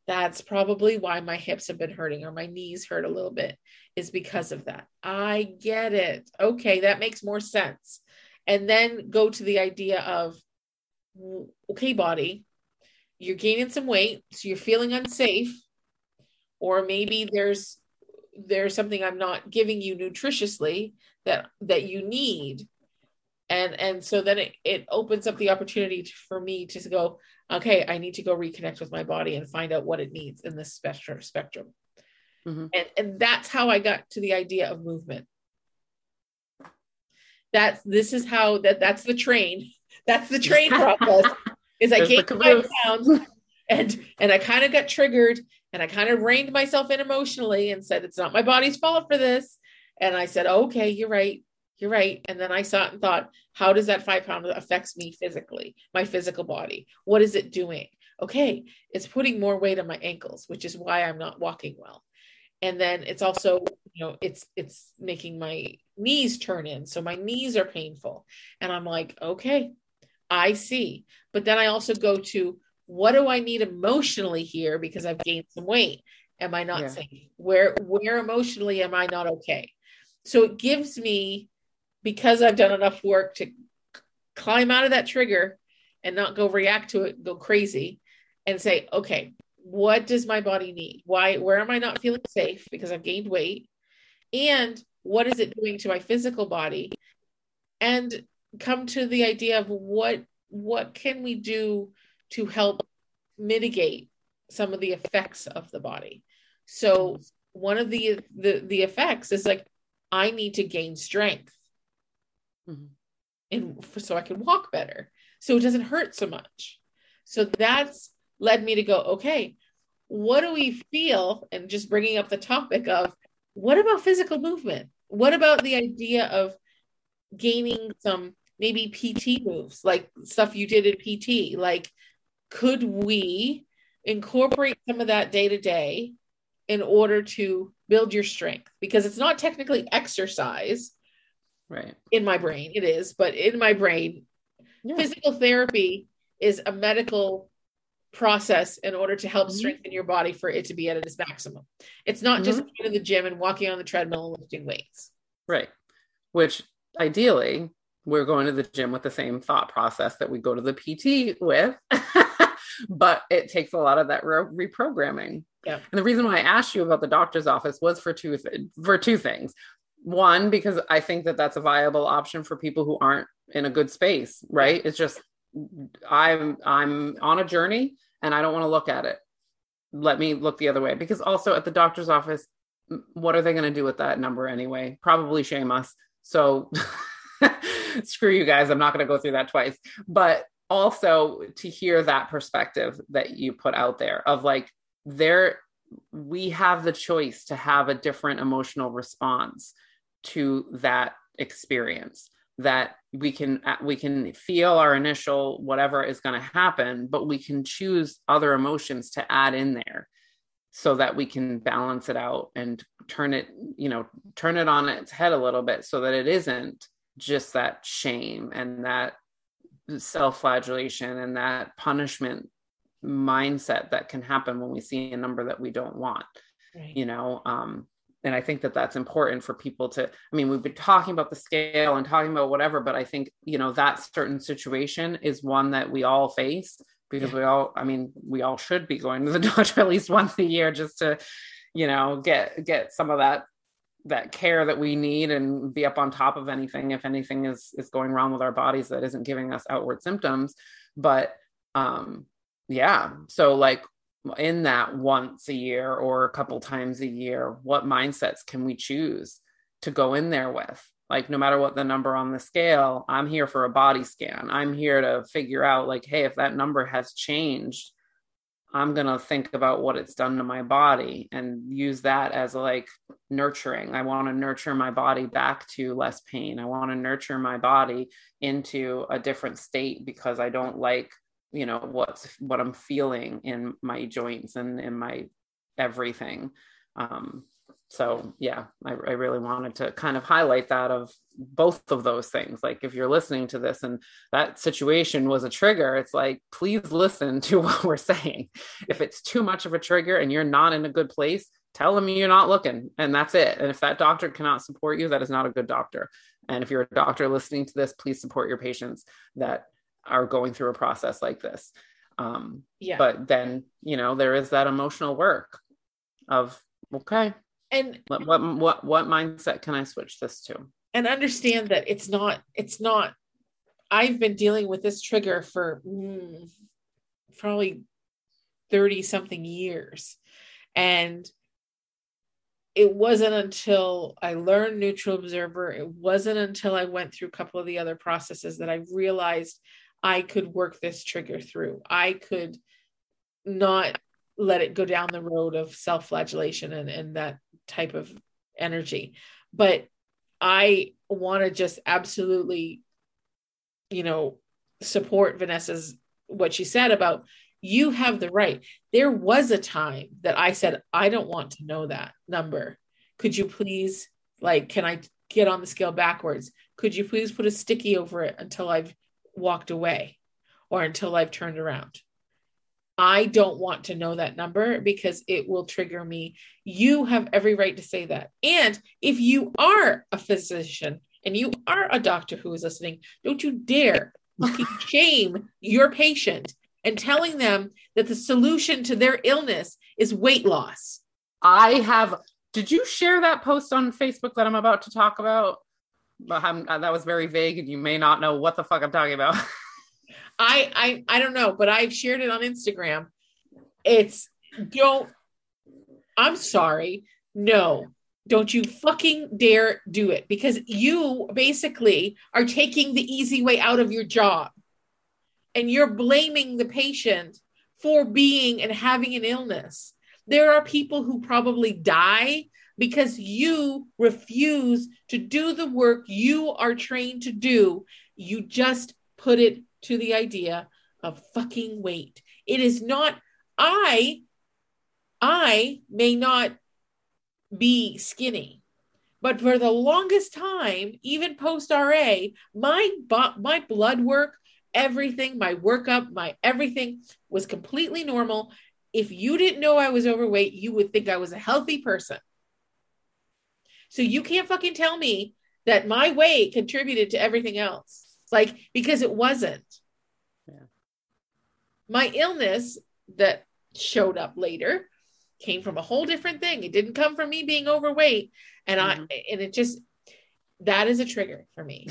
that's probably why my hips have been hurting or my knees hurt a little bit is because of that. I get it. Okay, that makes more sense. And then go to the idea of okay, body, you're gaining some weight, so you're feeling unsafe, or maybe there's there's something I'm not giving you nutritiously that that you need and and so then it, it opens up the opportunity to, for me to go okay i need to go reconnect with my body and find out what it needs in this spectrum spectrum. Mm-hmm. and and that's how i got to the idea of movement. That's this is how that that's the train. That's the train process is i gained five pounds and and i kind of got triggered and i kind of reined myself in emotionally and said it's not my body's fault for this. And i said okay you're right you're right. And then I saw it and thought, how does that five pound affects me physically, my physical body? What is it doing? Okay, it's putting more weight on my ankles, which is why I'm not walking well. And then it's also, you know, it's it's making my knees turn in. So my knees are painful. And I'm like, okay, I see. But then I also go to what do I need emotionally here because I've gained some weight? Am I not yeah. safe? Where where emotionally am I not okay? So it gives me because I've done enough work to climb out of that trigger and not go react to it, go crazy and say, okay, what does my body need? Why, where am I not feeling safe because I've gained weight? And what is it doing to my physical body? And come to the idea of what what can we do to help mitigate some of the effects of the body so one of the the, the effects is like i need to gain strength mm-hmm. and for, so I can walk better. So it doesn't hurt so much. So that's led me to go, okay, what do we feel? And just bringing up the topic of what about physical movement? what about the idea of gaining some maybe PT moves, like stuff you did in PT? Like, could we incorporate some of that day to day in order to build your strength? Because it's not technically exercise. Right. In my brain, it is, but in my brain, yeah. physical therapy is a medical process in order to help mm-hmm. strengthen your body for it to be at its maximum. It's not mm-hmm. just going to the gym and walking on the treadmill and lifting weights. Right. Which ideally, we're going to the gym with the same thought process that we go to the PT with. but it takes a lot of that re- reprogramming. Yeah. And the reason why I asked you about the doctor's office was for two th- for two things. One, because I think that that's a viable option for people who aren't in a good space, right? It's just I'm I'm on a journey and I don't want to look at it. Let me look the other way because also at the doctor's office, what are they going to do with that number anyway? Probably shame us. So screw you guys. I'm not going to go through that twice. But also to hear that perspective that you put out there of like there we have the choice to have a different emotional response to that experience that we can we can feel our initial whatever is going to happen but we can choose other emotions to add in there so that we can balance it out and turn it you know turn it on its head a little bit so that it isn't just that shame and that self-flagellation and that punishment mindset that can happen when we see a number that we don't want right. you know um and i think that that's important for people to i mean we've been talking about the scale and talking about whatever but i think you know that certain situation is one that we all face because yeah. we all i mean we all should be going to the doctor at least once a year just to you know get get some of that that care that we need and be up on top of anything if anything is is going wrong with our bodies that isn't giving us outward symptoms but um yeah so like in that once a year or a couple times a year what mindsets can we choose to go in there with? Like no matter what the number on the scale i'm here for a body scan. I'm here to figure out like hey if that number has changed i'm going to think about what it's done to my body and use that as like nurturing. I want to nurture my body back to less pain. I want to nurture my body into a different state because i don't like you know what's what i'm feeling in my joints and in my everything. Um so yeah I, I, really wanted to kind of highlight that of both of those things. Like if you're listening to this and that situation was a trigger it's like please listen to what we're saying. If it's too much of a trigger and you're not in a good place tell them you're not looking and that's it. And if that doctor cannot support you that is not a good doctor. And if you're a doctor listening to this please support your patients that are going through a process like this. Um yeah. but then you know there is that emotional work of okay and what what what, what mindset can i switch this to? And understand that it's not it's not i've been dealing with this trigger for mm, probably 30 something years. And it wasn't until I learned neutral observer, it wasn't until I went through a couple of the other processes that I realized I could work this trigger through. I could not let it go down the road of self flagellation and, and that type of energy. But I want to just absolutely, you know, support Vanessa's what she said about you have the right. There was a time that I said, I don't want to know that number. Could you please, like, can I get on the scale backwards? Could you please put a sticky over it until I've walked away or until I've turned around. I don't want to know that number because it will trigger me. You have every right to say that. And if you are a physician and you are a doctor who is listening, don't you dare fucking shame your patient and telling them that the solution to their illness is weight loss. I have. Did you share that post on Facebook that I'm about to talk about? Uh, that was very vague, and you may not know what the fuck I'm talking about. I I I don't know, but I've shared it on Instagram. It's don't. I'm sorry. No, don't you fucking dare do it because you basically are taking the easy way out of your job, and you're blaming the patient for being and having an illness. There are people who probably die because you refuse to do the work you are trained to do. You just put it to the idea of fucking weight. It is not, I, I may not be skinny. But for the longest time, even post RA, my my blood work, everything, my workup, my everything was completely normal. If you didn't know I was overweight, you would think I was a healthy person. So you can't fucking tell me that my weight contributed to everything else. Like because it wasn't. Yeah. My illness that showed up later came from a whole different thing. It didn't come from me being overweight. And mm-hmm. I and it just that is a trigger for me.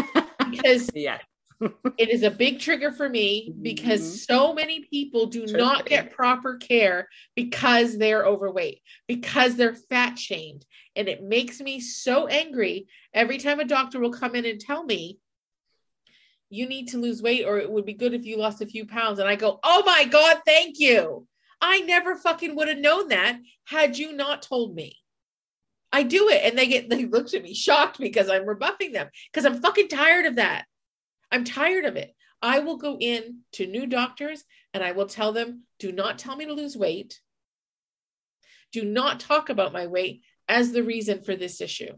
because yeah. It is a big trigger for me because mm-hmm. so many people do not get proper care because they're overweight, because they're fat shamed. And it makes me so angry every time a doctor will come in and tell me, you need to lose weight, or it would be good if you lost a few pounds. And I go, oh my God, thank you. I never fucking would have known that had you not told me. I do it. And they get, they look at me shocked because I'm rebuffing them because I'm fucking tired of that. I'm tired of it. I will go in to new doctors and I will tell them, do not tell me to lose weight. Do not talk about my weight as the reason for this issue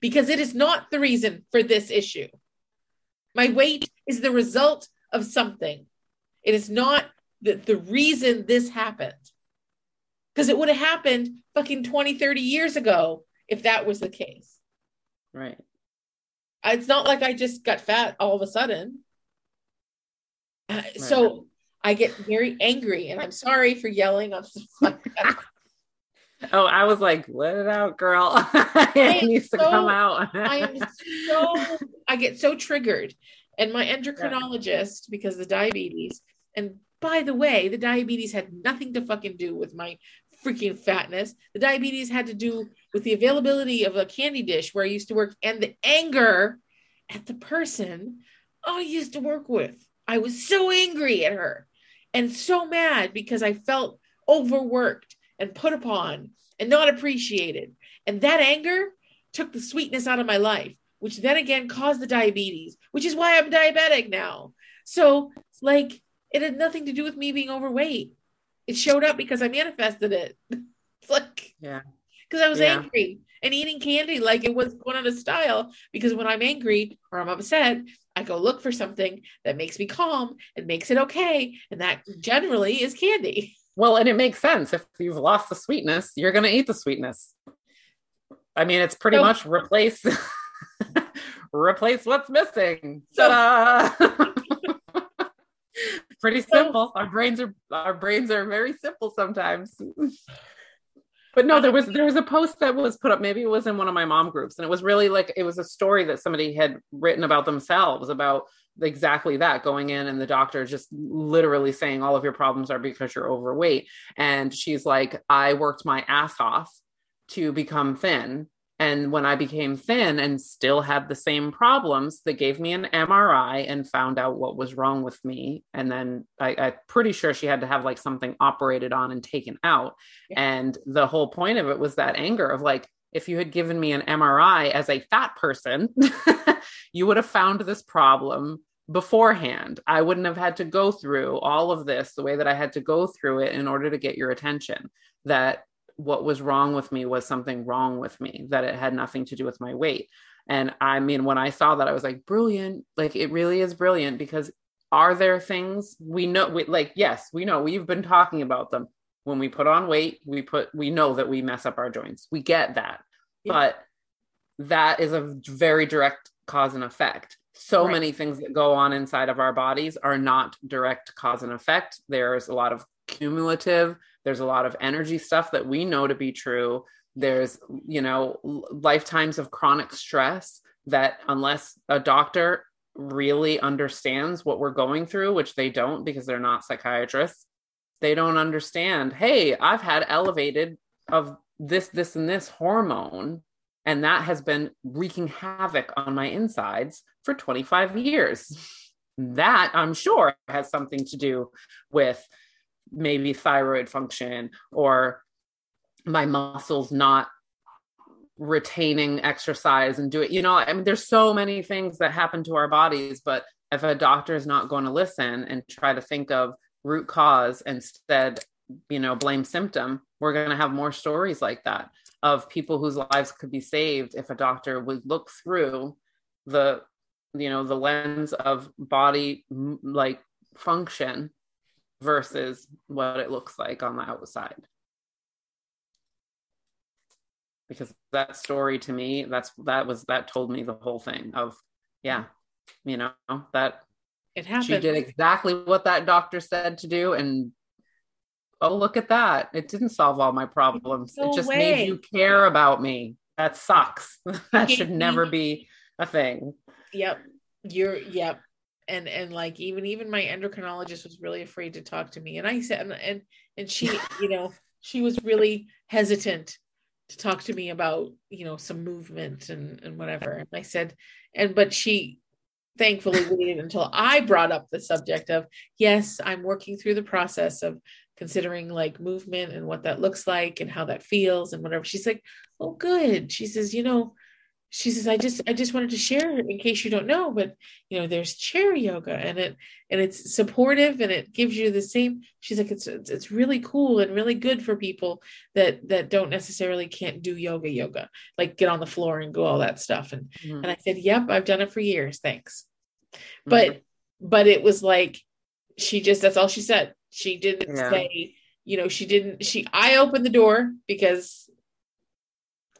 because it is not the reason for this issue. My weight is the result of something. It is not the, the reason this happened. Because it would have happened fucking 20, 30 years ago if that was the case. Right. It's not like I just got fat all of a sudden. Uh, right. So I get very angry and I'm sorry for yelling on Oh, I was like, let it out, girl. it needs so, to come out. I am so I get so triggered. And my endocrinologist, because the diabetes, and by the way, the diabetes had nothing to fucking do with my freaking fatness. The diabetes had to do with the availability of a candy dish where I used to work and the anger at the person I used to work with. I was so angry at her and so mad because I felt overworked and put upon and not appreciated. And that anger took the sweetness out of my life, which then again caused the diabetes, which is why I'm diabetic now. So, like, it had nothing to do with me being overweight. It showed up because I manifested it. it's like, yeah, because I was yeah. angry and eating candy like it was going out of style. Because when I'm angry or I'm upset, I go look for something that makes me calm and makes it okay. And that generally is candy. Well, and it makes sense. If you've lost the sweetness, you're going to eat the sweetness. I mean, it's pretty so, much replace replace what's missing. So, pretty simple. Our brains are our brains are very simple sometimes. but no, there was there was a post that was put up. Maybe it was in one of my mom groups, and it was really like it was a story that somebody had written about themselves about exactly that going in and the doctor just literally saying all of your problems are because you're overweight and she's like i worked my ass off to become thin and when I became thin and still had the same problems, they gave me an MRI and found out what was wrong with me. And then I, am pretty sure she had to have like something operated on and taken out. Yeah. And the whole point of it was that anger of like, if you had given me an MRI as a fat person, you would have found this problem beforehand. I wouldn't have had to go through all of this the way that I had to go through it in order to get your attention. That what was wrong with me was something wrong with me, that it had nothing to do with my weight. And I mean, when I saw that, I was like, brilliant. Like, it really is brilliant because are there things we know, we, like, yes, we know we've been talking about them. When we put on weight, we put, we know that we mess up our joints. We get that. Yeah. But that is a very direct cause and effect. So right. many things that go on inside of our bodies are not direct cause and effect. There's a lot of cumulative there's a lot of energy stuff that we know to be true. There's you know lifetimes of chronic stress that unless a doctor really understands what we're going through which they don't because they're not psychiatrists they don't understand hey i've had elevated of this this and this hormone and that has been wreaking havoc on my insides for 25 years. That i'm sure has something to do with maybe thyroid function or my muscles not retaining exercise and do it. You know, I mean, there's so many things that happen to our bodies, but if a doctor is not going to listen and try to think of root cause instead, you know, blame symptom, we're going to have more stories like that of people whose lives could be saved if a doctor would look through the you know the lens of body like function versus what it looks like on the outside. Because that story to me that's that was that told me the whole thing of yeah you know that it happened she did exactly what that doctor said to do and oh look at that. It didn't solve all my problems. No it just way. made you care about me. That sucks. That should never be a thing. Yep. You're yep and and like even even my endocrinologist was really afraid to talk to me. And i said and and, and she you know she was really hesitant to talk to me about you know some movement and and whatever. And i said and but she thankfully waited until i brought up the subject of yes i'm working through the process of considering like movement and what that looks like and how that feels and whatever. She's like oh good. She says you know she says i just i just wanted to share in case you don't know but you know there's chair yoga and it and it's supportive and it gives you the same she's like it's it's really cool and really good for people that that don't necessarily can't do yoga yoga like get on the floor and go all that stuff and mm-hmm. and i said yep i've done it for years thanks mm-hmm. but but it was like she just that's all she said she didn't yeah. say you know she didn't she i opened the door because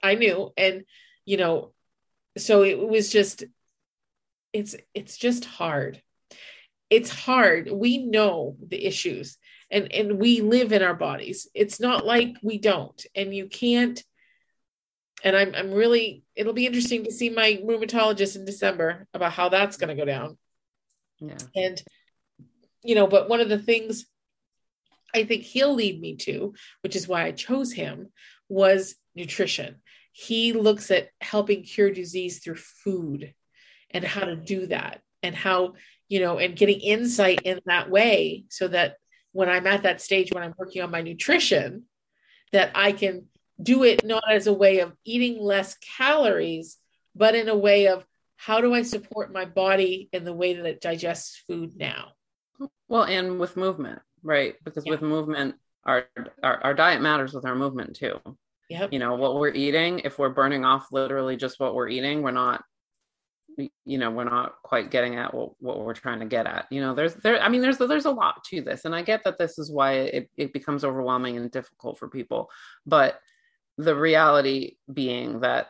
i knew and you know so it was just it's it's just hard. It's hard. We know the issues and and we live in our bodies. It's not like we don't. And you can't and i'm i'm really it'll be interesting to see my rheumatologist in december about how that's going to go down. Yeah. And you know but one of the things i think he'll lead me to which is why i chose him was nutrition he looks at helping cure disease through food and how to do that and how you know and getting insight in that way so that when i'm at that stage when i'm working on my nutrition that i can do it not as a way of eating less calories but in a way of how do i support my body in the way that it digests food now? Well and with movement right? Because yeah. with movement our, our our diet matters with our movement too Yep. You know, what we're eating, if we're burning off literally just what we're eating, we're not you know we're not quite getting at what, what we're trying to get at you know there's there i mean there's there's a lot to this and i get that this is why it, it becomes overwhelming and difficult for people but the reality being that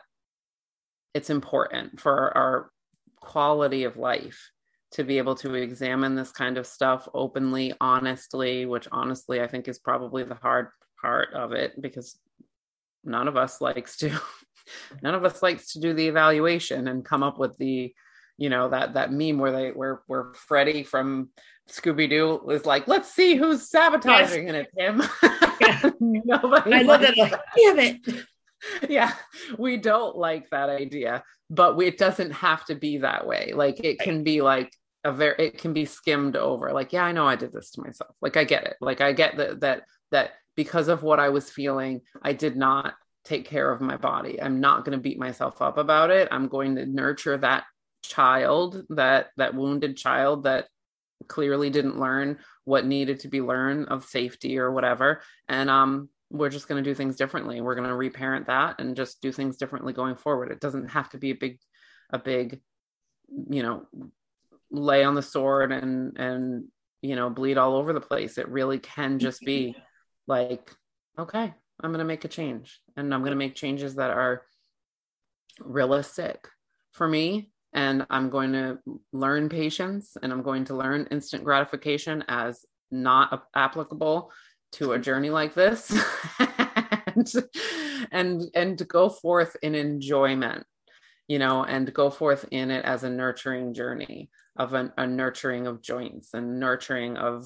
it's important for our quality of life to be able to examine this kind of stuff openly honestly which honestly i think is probably the hard part of it because none of us likes to none of us likes to do the evaluation and come up with the you know that that meme where they where where Freddy from Scooby Doo is like, let's see who's sabotaging, yes. and it's him. Yeah. Nobody. I love that. Like, Damn it. Yeah, we don't like that idea, but we, it doesn't have to be that way. Like it can be like a very, it can be skimmed over. Like, yeah, I know I did this to myself. Like I get it. Like I get that that that because of what I was feeling, I did not take care of my body. I'm not going to beat myself up about it. I'm going to nurture that child, that that wounded child that clearly didn't learn what needed to be learned of safety or whatever. And um we're just going to do things differently. We're going to reparent that and just do things differently going forward. It doesn't have to be a big a big you know lay on the sword and and you know bleed all over the place. It really can just be like, okay, I'm going to make a change and I'm going to make changes that are realistic for me. And I'm going to learn patience and I'm going to learn instant gratification as not applicable to a journey like this and, and and to go forth in enjoyment you know and go forth in it as a nurturing journey of an, a nurturing of joints and nurturing of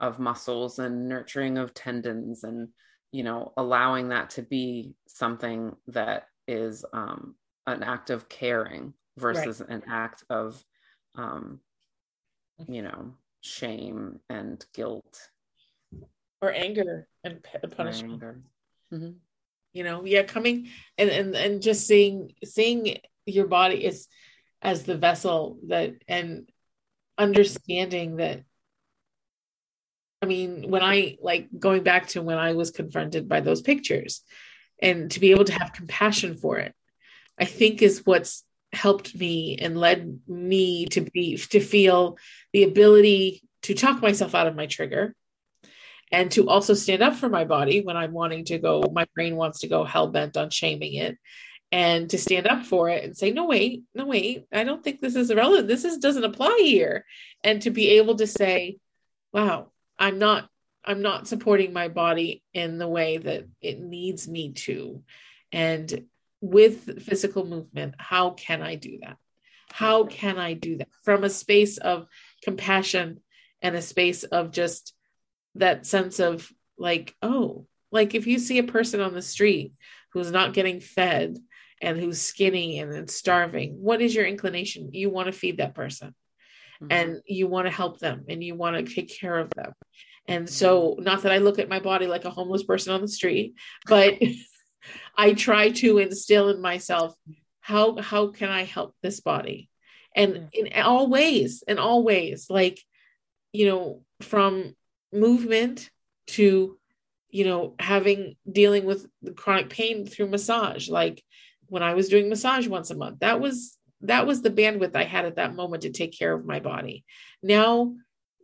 of muscles and nurturing of tendons and you know allowing that to be something that is um, an act of caring versus right. an act of um, you know shame and guilt or anger and punishment mm-hmm. you know yeah coming and and and just seeing seeing your body is as the vessel that and understanding that i mean when i like going back to when i was confronted by those pictures and to be able to have compassion for it i think is what's helped me and led me to be to feel the ability to talk myself out of my trigger and to also stand up for my body when I'm wanting to go, my brain wants to go hell bent on shaming it, and to stand up for it and say, no, wait, no, wait, I don't think this is relevant. This is doesn't apply here. And to be able to say, wow, I'm not, I'm not supporting my body in the way that it needs me to. And with physical movement, how can I do that? How can I do that from a space of compassion and a space of just that sense of like, oh, like if you see a person on the street who's not getting fed and who's skinny and, and starving, what is your inclination? You want to feed that person mm-hmm. and you want to help them and you want to take care of them. And so, not that I look at my body like a homeless person on the street, but I try to instill in myself how how can I help this body, and in all ways, in all ways, like you know, from movement to you know having dealing with the chronic pain through massage like when i was doing massage once a month that was that was the bandwidth i had at that moment to take care of my body now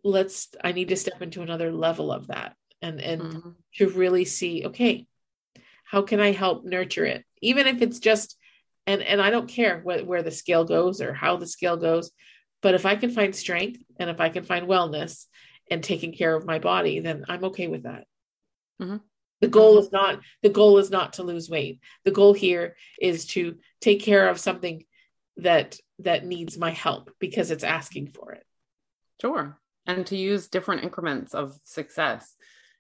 let's i need to step into another level of that and and mm-hmm. to really see okay how can i help nurture it even if it's just and and i don't care wh- where the scale goes or how the scale goes but if i can find strength and if i can find wellness and taking care of my body, then I'm okay with that. Mm-hmm. The goal is not the goal is not to lose weight. The goal here is to take care of something that that needs my help because it's asking for it. Sure. And to use different increments of success.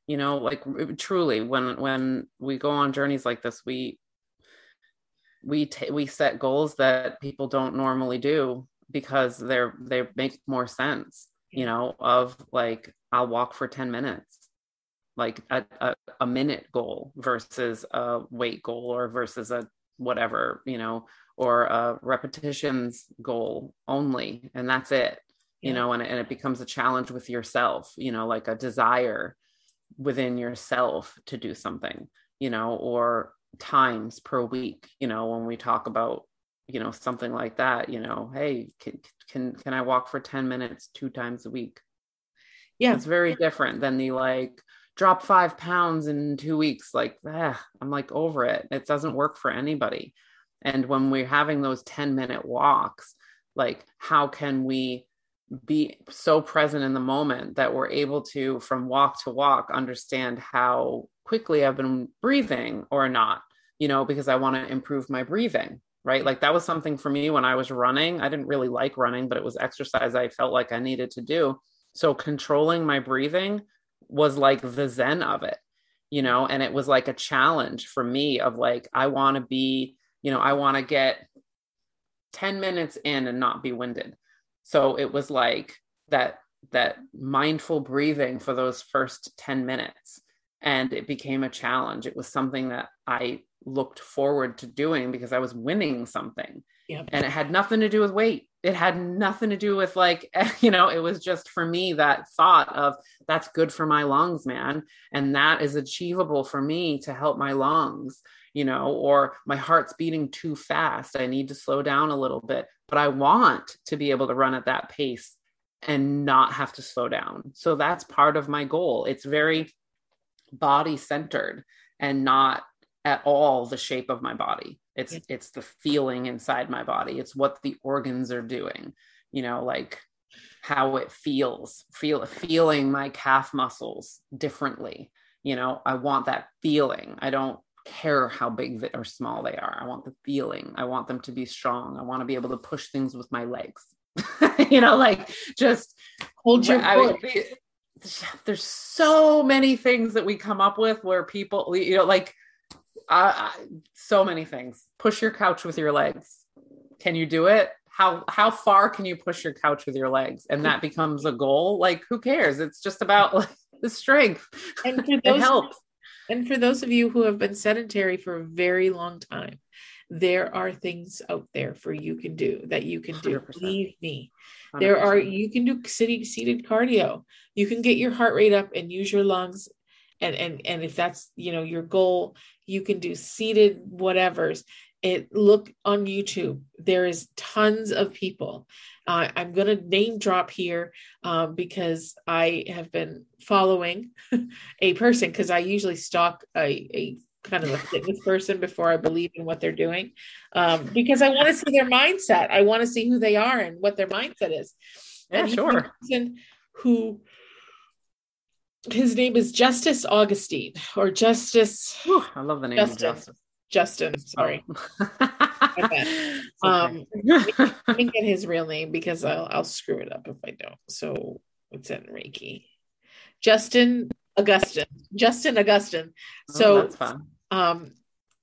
You know, like truly when when we go on journeys like this, we we t- we set goals that people don't normally do because they're they make more sense you know, of like, I'll walk for 10 minutes, like a, a, a minute goal versus a weight goal or versus a whatever, you know, or a repetitions goal only. And that's it, you yeah. know, and, and it becomes a challenge with yourself, you know, like a desire within yourself to do something, you know, or times per week, you know, when we talk about you know something like that you know hey can can can i walk for 10 minutes two times a week yeah it's very different than the like drop five pounds in two weeks like ah, i'm like over it it doesn't work for anybody and when we're having those 10 minute walks like how can we be so present in the moment that we're able to from walk to walk understand how quickly i've been breathing or not you know because i want to improve my breathing right? Like that was something for me when I was running. I didn't really like running, but it was exercise I felt like I needed to do. So controlling my breathing was like the zen of it, you know, and it was like a challenge for me of like, I want to be, you know, I want to get 10 minutes in and not be winded. So it was like that that mindful breathing for those first 10 minutes and it became a challenge. It was something that I looked forward to doing because I was winning something. Yep. And it had nothing to do with weight. It had nothing to do with like, you know, it was just for me that thought of that's good for my lungs, man. And that is achievable for me to help my lungs, you know, or my heart's beating too fast. I need to slow down a little bit, but I want to be able to run at that pace and not have to slow down. So that's part of my goal. It's very body centered and not at all the shape of my body it's it's the feeling inside my body it's what the organs are doing you know like how it feels feel feeling my calf muscles differently you know i want that feeling i don't care how big or small they are i want the feeling i want them to be strong i want to be able to push things with my legs you know like just hold your I mean, there's so many things that we come up with where people you know like uh, so many things. Push your couch with your legs. Can you do it? How how far can you push your couch with your legs? And that becomes a goal. Like who cares? It's just about like the strength. And for those, it helps. And for those of you who have been sedentary for a very long time, there are things out there for you can do that you can do. 100%. Believe me. 100%. There are you can do sitting seated cardio. You can get your heart rate up and use your lungs and and and if that's you know your goal, you can do seated whatevers. It look on YouTube. There is tons of people. Uh, I'm going to name drop here um, because I have been following a person because I usually stalk a, a kind of a fitness person before I believe in what they're doing um, because I want to see their mindset. I want to see who they are and what their mindset is. Yeah, and sure. Who his name is Justice Agustin or Justice. Whew, I love the name Justin. Justice. Justin, sorry. Oh. um, let me get his real name because I'll I'll screw it up if I don't. So it's in Reiki. Justin Agustin. Justin Agustin. Oh, so oh, um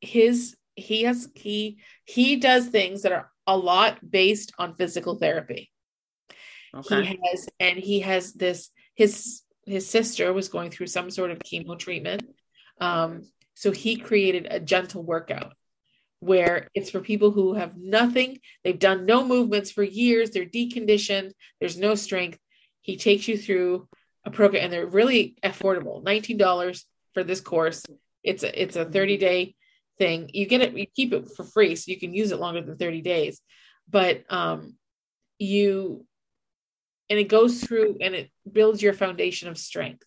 his he has he he does things that are a lot based on physical therapy okay. he has and he has this his his sister was going through some sort of chemo treatment um so he created a gentle workout where it's for people who have nothing they've done no movements for years they're deconditioned there's no strength he takes you through a program and they're really affordable $19 for this course it's a it's a 30 day thing. You get it, you keep it for free, so you can use it longer than 30 days. But um, you and it goes through and it builds your foundation of strength.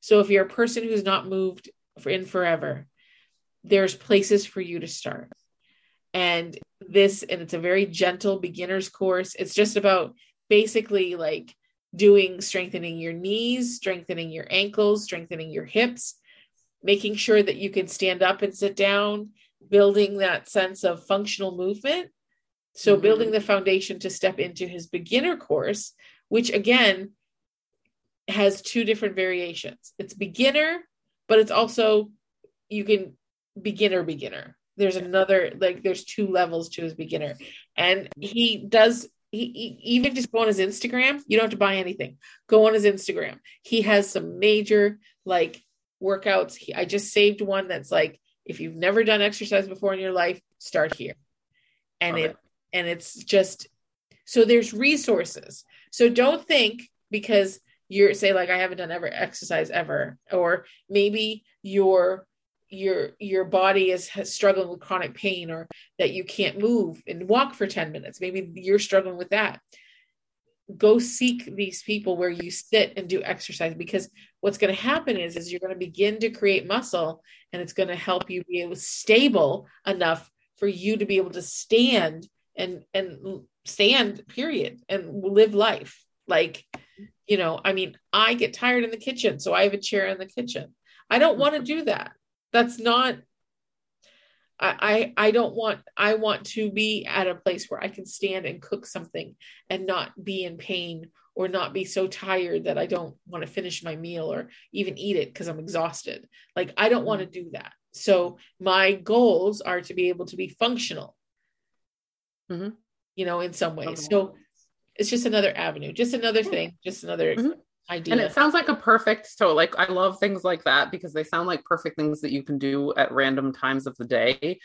So if you're a person who's not moved for in forever, there's places for you to start. And this, and it's a very gentle beginner's course. It's just about basically like doing strengthening your knees, strengthening your ankles, strengthening your hips, making sure that you can stand up and sit down, building that sense of functional movement. So, mm-hmm. building the foundation to step into his beginner course, which again has two different variations. It's beginner, but it's also you can beginner, beginner. There's another, like, there's two levels to his beginner. And he does he, he, even just go on his Instagram. You don't have to buy anything. Go on his Instagram. He has some major like workouts. he, I just saved one that's like, if you've never done exercise before in your life, start here. And it, and it's just so there's resources. So don't think because you're say like I haven't done ever exercise ever, or maybe your your your body is struggling with chronic pain or that you can't move and walk for 10 minutes. Maybe you're struggling with that go seek these people where you sit and do exercise because what's going to happen is is you're going to begin to create muscle and it's going to help you be able stable enough for you to be able to stand and and stand period and live life like you know i mean i get tired in the kitchen so i have a chair in the kitchen i don't want to do that that's not I, I I don't want I want to be at a place where I can stand and cook something and not be in pain or not be so tired that I don't want to finish my meal or even eat it because I'm exhausted. Like I don't want to do that. So my goals are to be able to be functional. Mm-hmm. You know, in some ways. So it's just another avenue, just another thing, just another mm-hmm idea. And it sounds like a perfect so like I love things like that because they sound like perfect things that you can do at random times of the day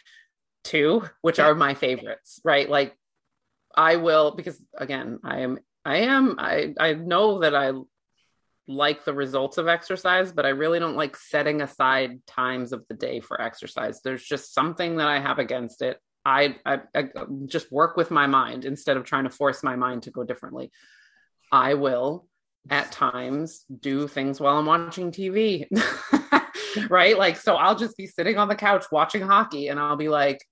too, which yeah. are my favorites, right? Like I will because again, I am I am I I know that I like the results of exercise, but I really don't like setting aside times of the day for exercise. There's just something that I have against it. I, I, I just work with my mind instead of trying to force my mind to go differently. I will at times do things while I'm watching TV. right? Like, so I'll just be sitting on the couch watching hockey and I'll be like,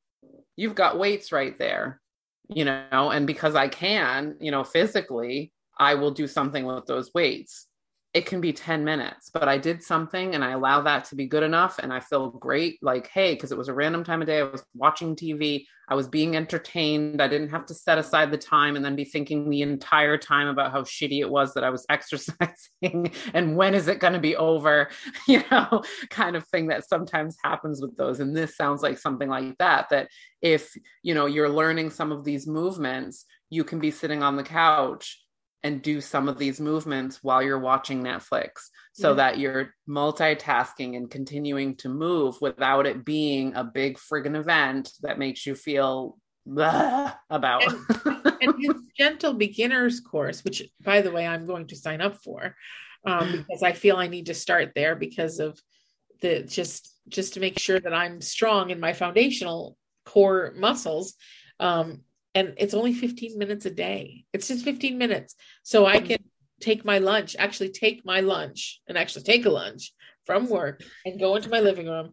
you've got weights right there, you know, and because I can, you know, physically, I will do something with those weights it can be 10 minutes, but I did something and I allow that to be good enough. And I feel great. Like, hey, because it was a random time of day. I was watching TV. I was being entertained. I didn't have to set aside the time and then be thinking the entire time about how shitty it was that I was exercising and when is it going to be over, you know, kind of thing that sometimes happens with those. And this sounds like something like that, that if, you know, you're learning some of these movements, you can be sitting on the couch and do some of these movements while you're watching Netflix so Yeah. that you're multitasking and continuing to move without it being a big friggin' event that makes you feel about. and his gentle beginners course which by the way i'm going to sign up for um, because i feel i need to start there because of the just just to make sure that i'm strong in my foundational core muscles um, and it's only 15 minutes a day. It's just 15 minutes. So i mm-hmm. can take my lunch actually take my lunch and actually take a lunch from work and go into my living room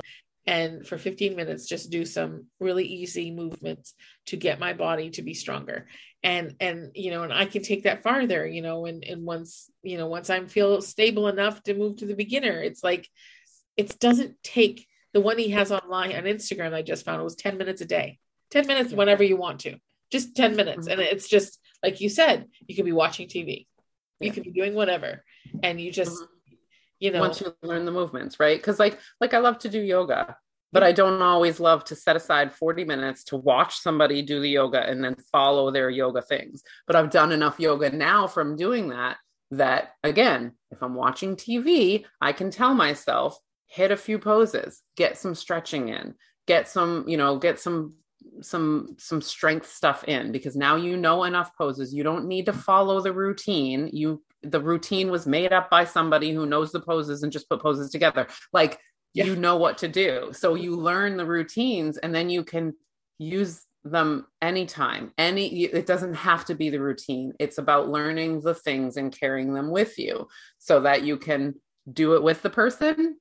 and for 15 minutes just do some really easy movements to get my body to be stronger. And and you know and i can take that farther you know and and once you know once i'm feel stable enough to move to the beginner it's like it doesn't take the one he has online on instagram i just found it was 10 minutes a day. 10 minutes whenever you want to just 10 minutes and it's just like you said you could be watching tv you Yeah. could be doing whatever and you just Mhm. you know once you learn the movements, right? Because like like I love to do yoga, but I don't always love to set aside 40 minutes to watch somebody do the yoga and then follow their yoga things. But I've done enough yoga now from doing that that again, if I'm watching TV, I can tell myself hit a few poses, get some stretching in, get some, you know, get some some some strength stuff in because now you know enough poses. You don't need to follow the routine. You the routine was made up by somebody who knows the poses and just put poses together. Like Yeah. you know what to do. So you learn the routines and then you can use them anytime. Any it doesn't have to be the routine. It's about learning the things and carrying them with you so that you can do it with the person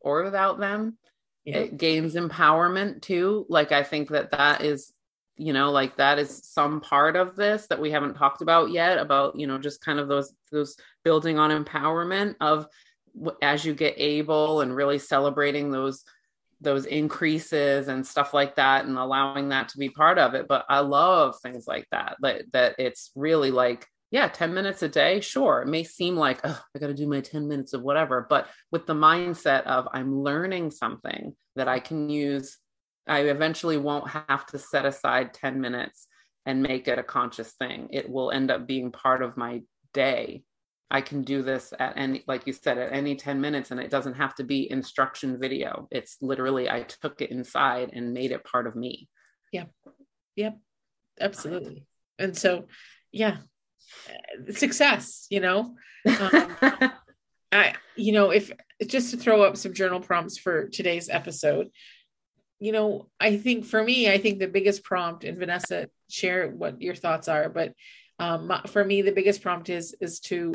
or without them Yeah. it gains empowerment too like i think that that is you know like that is some part of this that we haven't talked about yet about you know just kind of those those building on empowerment of as you get able and really celebrating those those increases and stuff like that and allowing that to be part of it but i love things like that that that it's really like yeah 10 minutes a day? Sure. It may seem like oh, i got to do my 10 minutes of whatever but with the mindset of i'm learning something that i can use i eventually won't have to set aside 10 minutes and make it a conscious thing. It will end up being part of my day. I can do this at any like you said at any 10 minutes and it doesn't have to be instruction video. It's literally i took it inside and made it part of me. Yep. Yep. absolutely. And so yeah success you know Um, I, you know, if just to throw up some journal prompts for today's episode, you know, I think for me, I think the biggest prompt, and Vanessa, share what your thoughts are, but um, for me, the biggest prompt is is to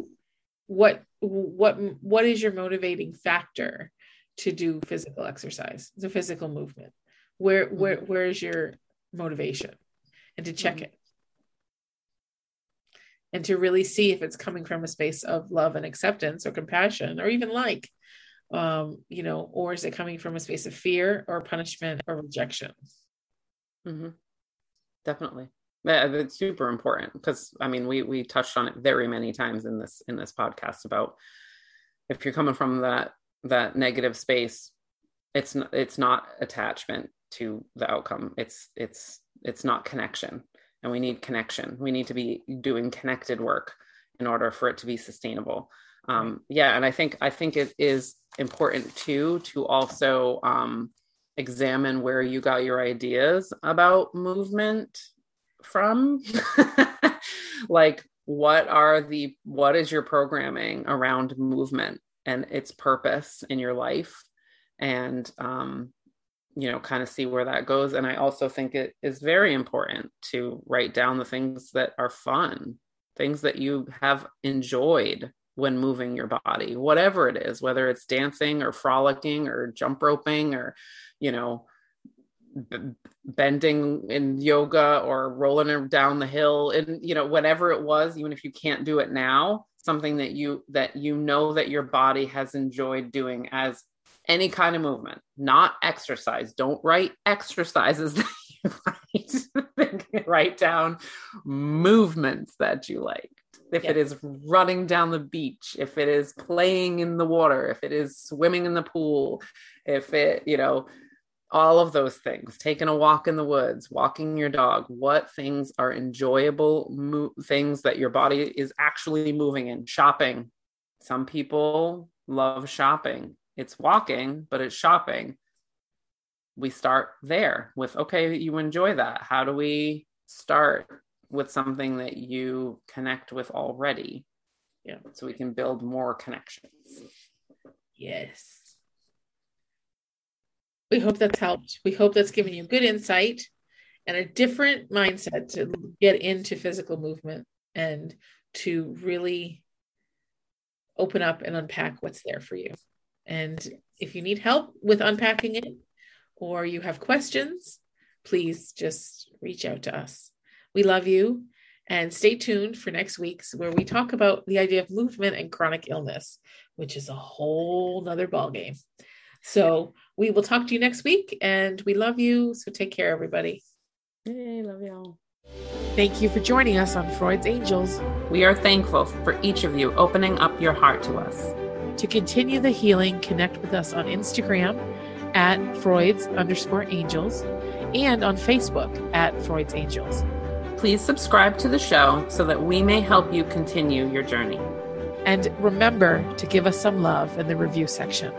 what what what is your motivating factor to do physical exercise, the physical movement? Where where where is your motivation, and to check Mhm. it and to really see if it's coming from a space of love and acceptance or compassion or even like um you know or is it coming from a space of fear or punishment or rejection hmm Definitely. Yeah, it's super important because I mean we we touched on it very many times in this in this podcast about if you're coming from that that negative space, it's not it's not attachment to the outcome. It's it's it's not connection. And we need connection. We need to be doing connected work in order for it to be sustainable. Um, yeah, and I think I think it is important too to also um, examine where you got your ideas about movement from like what are the what is your programming around movement and its purpose in your life and um you know kind of see where that goes and i also think it is very important to write down the things that are fun things that you have enjoyed when moving your body whatever it is whether it's dancing or frolicking or jump roping or you know b- bending in yoga or rolling down the hill and you know whatever it was even if you can't do it now something that you that you know that your body has enjoyed doing as any kind of movement not exercise. Don't write exercises that you write write down movements that you like if it Yeah. is running down the beach if it is playing in the water if it is swimming in the pool if it you know all of those things taking a walk in the woods walking your dog what things are enjoyable mo- things that your body is actually moving in? Shopping. Some people love shopping it's walking but it's shopping we start there with okay you enjoy that how do we start with something that you connect with already Yeah. so we can build more connections Yes. We hope that's helped. We hope that's given you good insight and a different mindset to get into physical movement and to really open up and unpack what's there for you. And if you need help with unpacking it or you have questions, please just reach out to us. We love you and stay tuned for next week's where we talk about the idea of movement and chronic illness which is a whole nother ballgame. So we will talk to you next week and we love you. So take care, everybody. Yay, love y'all. Thank you for joining us on Freud's Angels. We are thankful for each of you opening up your heart to us. To continue the healing, connect with us on Instagram at Freud's underscore angels and on Facebook at Freud's Angels. Please subscribe to the show so that we may help you continue your journey. And remember to give us some love in the review section.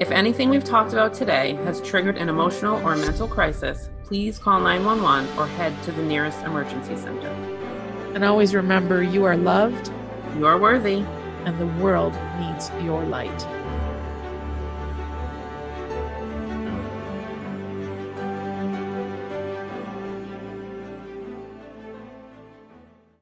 If anything we've talked about today has triggered an emotional or mental crisis, please call 911 or head to the nearest emergency center. And always remember you are loved You are worthy. And the world needs your light.